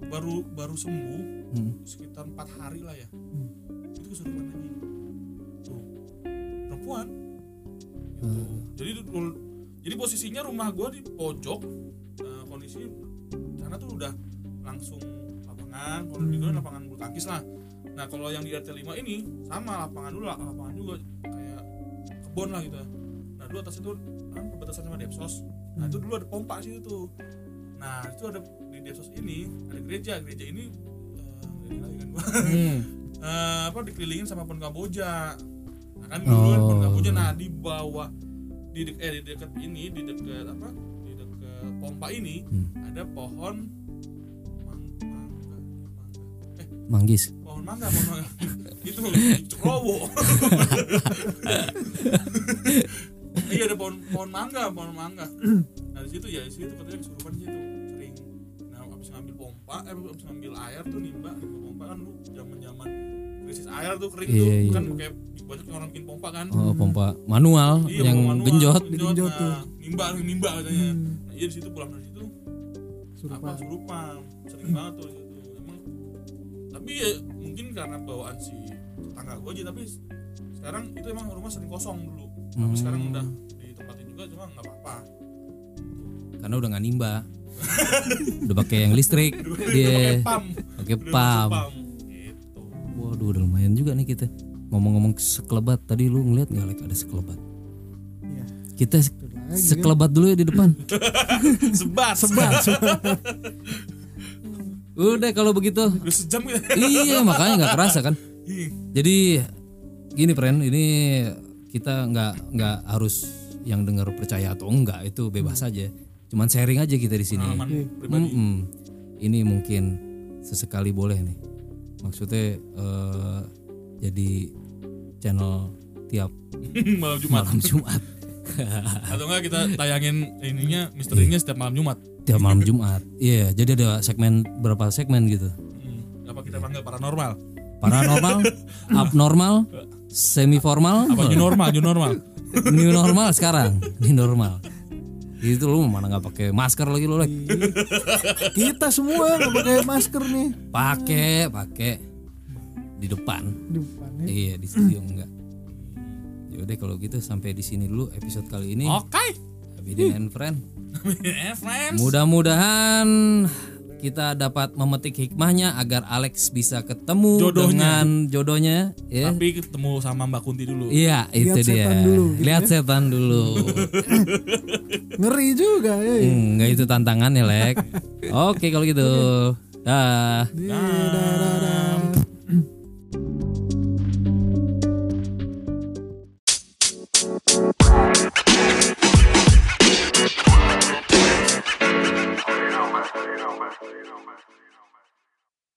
baru baru sembuh Hmm. sekitar empat hari lah ya Hmm. itu kesurupan lagi tuh perempuan gitu. Hmm. jadi jadi posisinya rumah gua di pojok eh, kondisi sana tuh udah langsung lapangan kalau di Hmm. sana lapangan bulu tangkis lah nah kalau yang di RT 5 ini sama lapangan dulu lah, lapangan juga kayak kebon lah gitu nah dulu atas itu perbatasan sama Depsos. Nah itu dulu ada pompa sih itu nah itu ada di Depsos ini ada gereja. Gereja ini gereja lagi kan gua. Hmm. Eh, apa dikelilingin sama pohon kamboja. Nah kan dulu Oh. kamboja nah di bawah di dek, eh di dekat ini di dekat apa di dekat pompa ini Hmm. ada pohon mang- mangga mangga. Eh Manggis. pohon mangga pohon mangga. Itu cukrowo iya ada pohon pohon mangga pohon mangga nah di situ ya di situ katanya kesurupan di situ sering nah abis ngambil pompa eh abis ngambil air tuh nimba nimba pompa kan lu zaman zaman krisis air tuh kering Iya, tuh iya. kan kayak banyak orang bikin pompa kan Oh, pompa manual Iya, yang manual, genjot. Genjot tuh. nah, nimba nimba katanya Hmm. nah, iya di situ pulang dari situ surupan apa surupan sering banget tuh situ emang tapi ya mungkin karena bawaan si tetangga gue aja tapi sekarang itu emang rumah sering kosong dulu tapi Hmm. sekarang udah ditempatin juga cuma nggak apa-apa Karena udah nggak nimba. udah pakai yang listrik. pakai Dia pam pakai Udah pam. pam gitu Waduh, udah lumayan juga nih kita. Ngomong-ngomong sekelebat tadi lu ngeliat nggak like ada sekelebat? Iya. Kita kan. sekelebat dulu ya di depan. sebat sebat Udah kalau begitu. udah sejam iya makanya nggak kerasa kan. Ih, Jadi gini friend, ini kita nggak nggak harus yang dengar percaya atau enggak itu bebas saja. Cuman sharing aja kita di sini. Iya. pribadi Mm-mm. Ini mungkin sesekali boleh nih. Maksudnya eh, jadi channel tiap malam Jumat malam Jumat, atau enggak kita tayangin ininya misterinya setiap malam Jumat tiap malam Jumat. Iya, jadi ada segmen berapa segmen gitu. hmm. apa kita panggil paranormal Paranormal, abnormal, semi formal, apa new normal new normal new normal sekarang, new normal. Itu lu mana nggak pakai masker lagi lu, Lek? kita semua nggak pakai masker nih Pakai, pakai di depan. di depannya Iya, di studio enggak. Yaudah kalau gitu sampai di sini dulu episode kali ini. oke Abidin and Friend. Mudah-mudahan kita dapat memetik hikmahnya agar Alex bisa ketemu Jodohnya. dengan jodohnya ya. tapi ketemu sama Mbak Kunti dulu Iya, itu Lihat dia. setan dulu, gitu Lihat ya. setan dulu. ngeri juga ya Enggak itu tantangannya, Lek. Oke kalau gitu. Dah. Dadah.